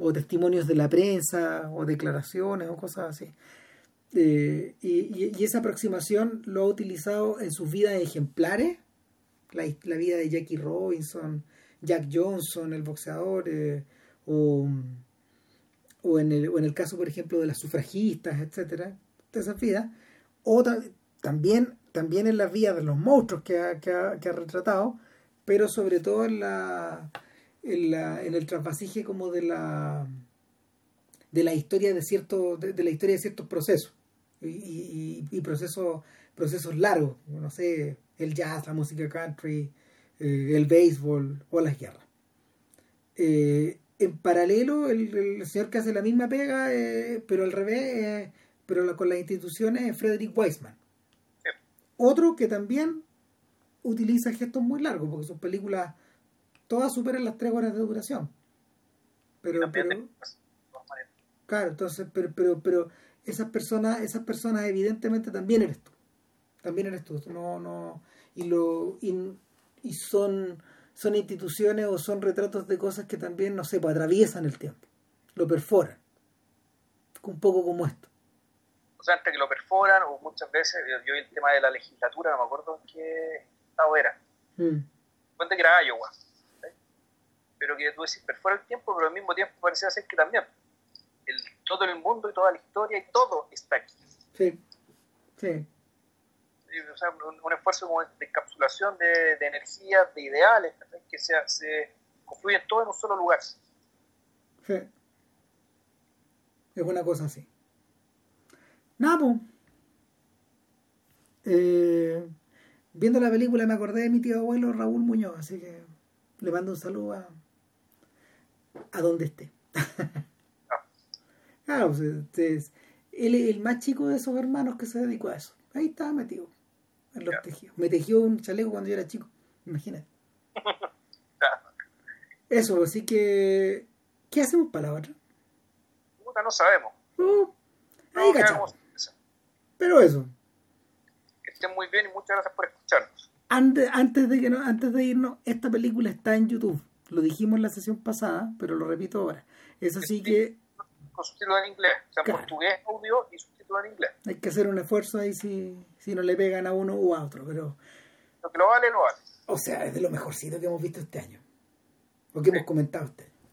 o testimonios de la prensa, o declaraciones, o cosas así. y, esa aproximación lo ha utilizado en sus vidas ejemplares, la, la vida de Jackie Robinson, Jack Johnson, el boxeador, o, o, en el, o en el caso, por ejemplo, de las sufragistas, etcétera, de esas vidas. O también también en las vías de los monstruos que ha, que ha, retratado, pero sobre todo en la, en, la, en el trasvasije como de la de la historia de cierto de, la historia de ciertos procesos y, y, procesos procesos largos no sé el jazz la música country eh, el béisbol o las guerras eh, en paralelo el, señor que hace la misma pega eh, pero al revés pero con las instituciones es Frederick Weisman otro que también utiliza gestos muy largos, porque sus películas todas superan las tres horas de duración. Pero, pero claro, entonces, pero, pero, pero esas personas, esas personas evidentemente también eres tú. También eres tú. No, no, y lo, y, y son, son instituciones o son retratos de cosas que también, no sé, pues, atraviesan el tiempo, lo perforan. Un poco como esto o sea, entre que lo perforan o muchas veces, yo, vi el tema de la legislatura, no me acuerdo en qué estado era. Mm. Cuenta que era Iowa. Pero que tú decís, perfora el tiempo, pero al mismo tiempo parecía ser que también. El, todo el mundo y toda la historia y todo está aquí. Sí, sí. O sea, un, esfuerzo como de encapsulación de, de energías, de ideales, que se, se confluyen todo en un solo lugar. Sí. Es una cosa así. Nada, eh, viendo la película me acordé de mi tío abuelo Raúl Muñoz, así que le mando un saludo a, a donde esté. [laughs] claro, pues, él es el más chico de esos hermanos que se dedicó a eso. Ahí estaba metido en los tejidos. Me tejió un chaleco cuando yo era chico, imagínate. [laughs] Eso, así que, ¿qué hacemos para la otra? no sabemos. Uh, ahí. Pero eso. Que estén muy bien y muchas gracias por escucharnos. Antes, antes, de, que no, antes de irnos, esta película está en YouTube. Lo dijimos en la sesión pasada, pero lo repito ahora. Es así que... Con subtítulos en inglés. O sea, en portugués audio y subtítulos en inglés. Hay que hacer un esfuerzo ahí si, si no le pegan a uno u a otro, pero... Lo que lo vale, lo vale. O sea, es de lo mejorcito que hemos visto este año. O que hemos comentado este año.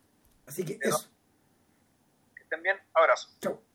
Así que eso. Que estén bien. Abrazo. Chao.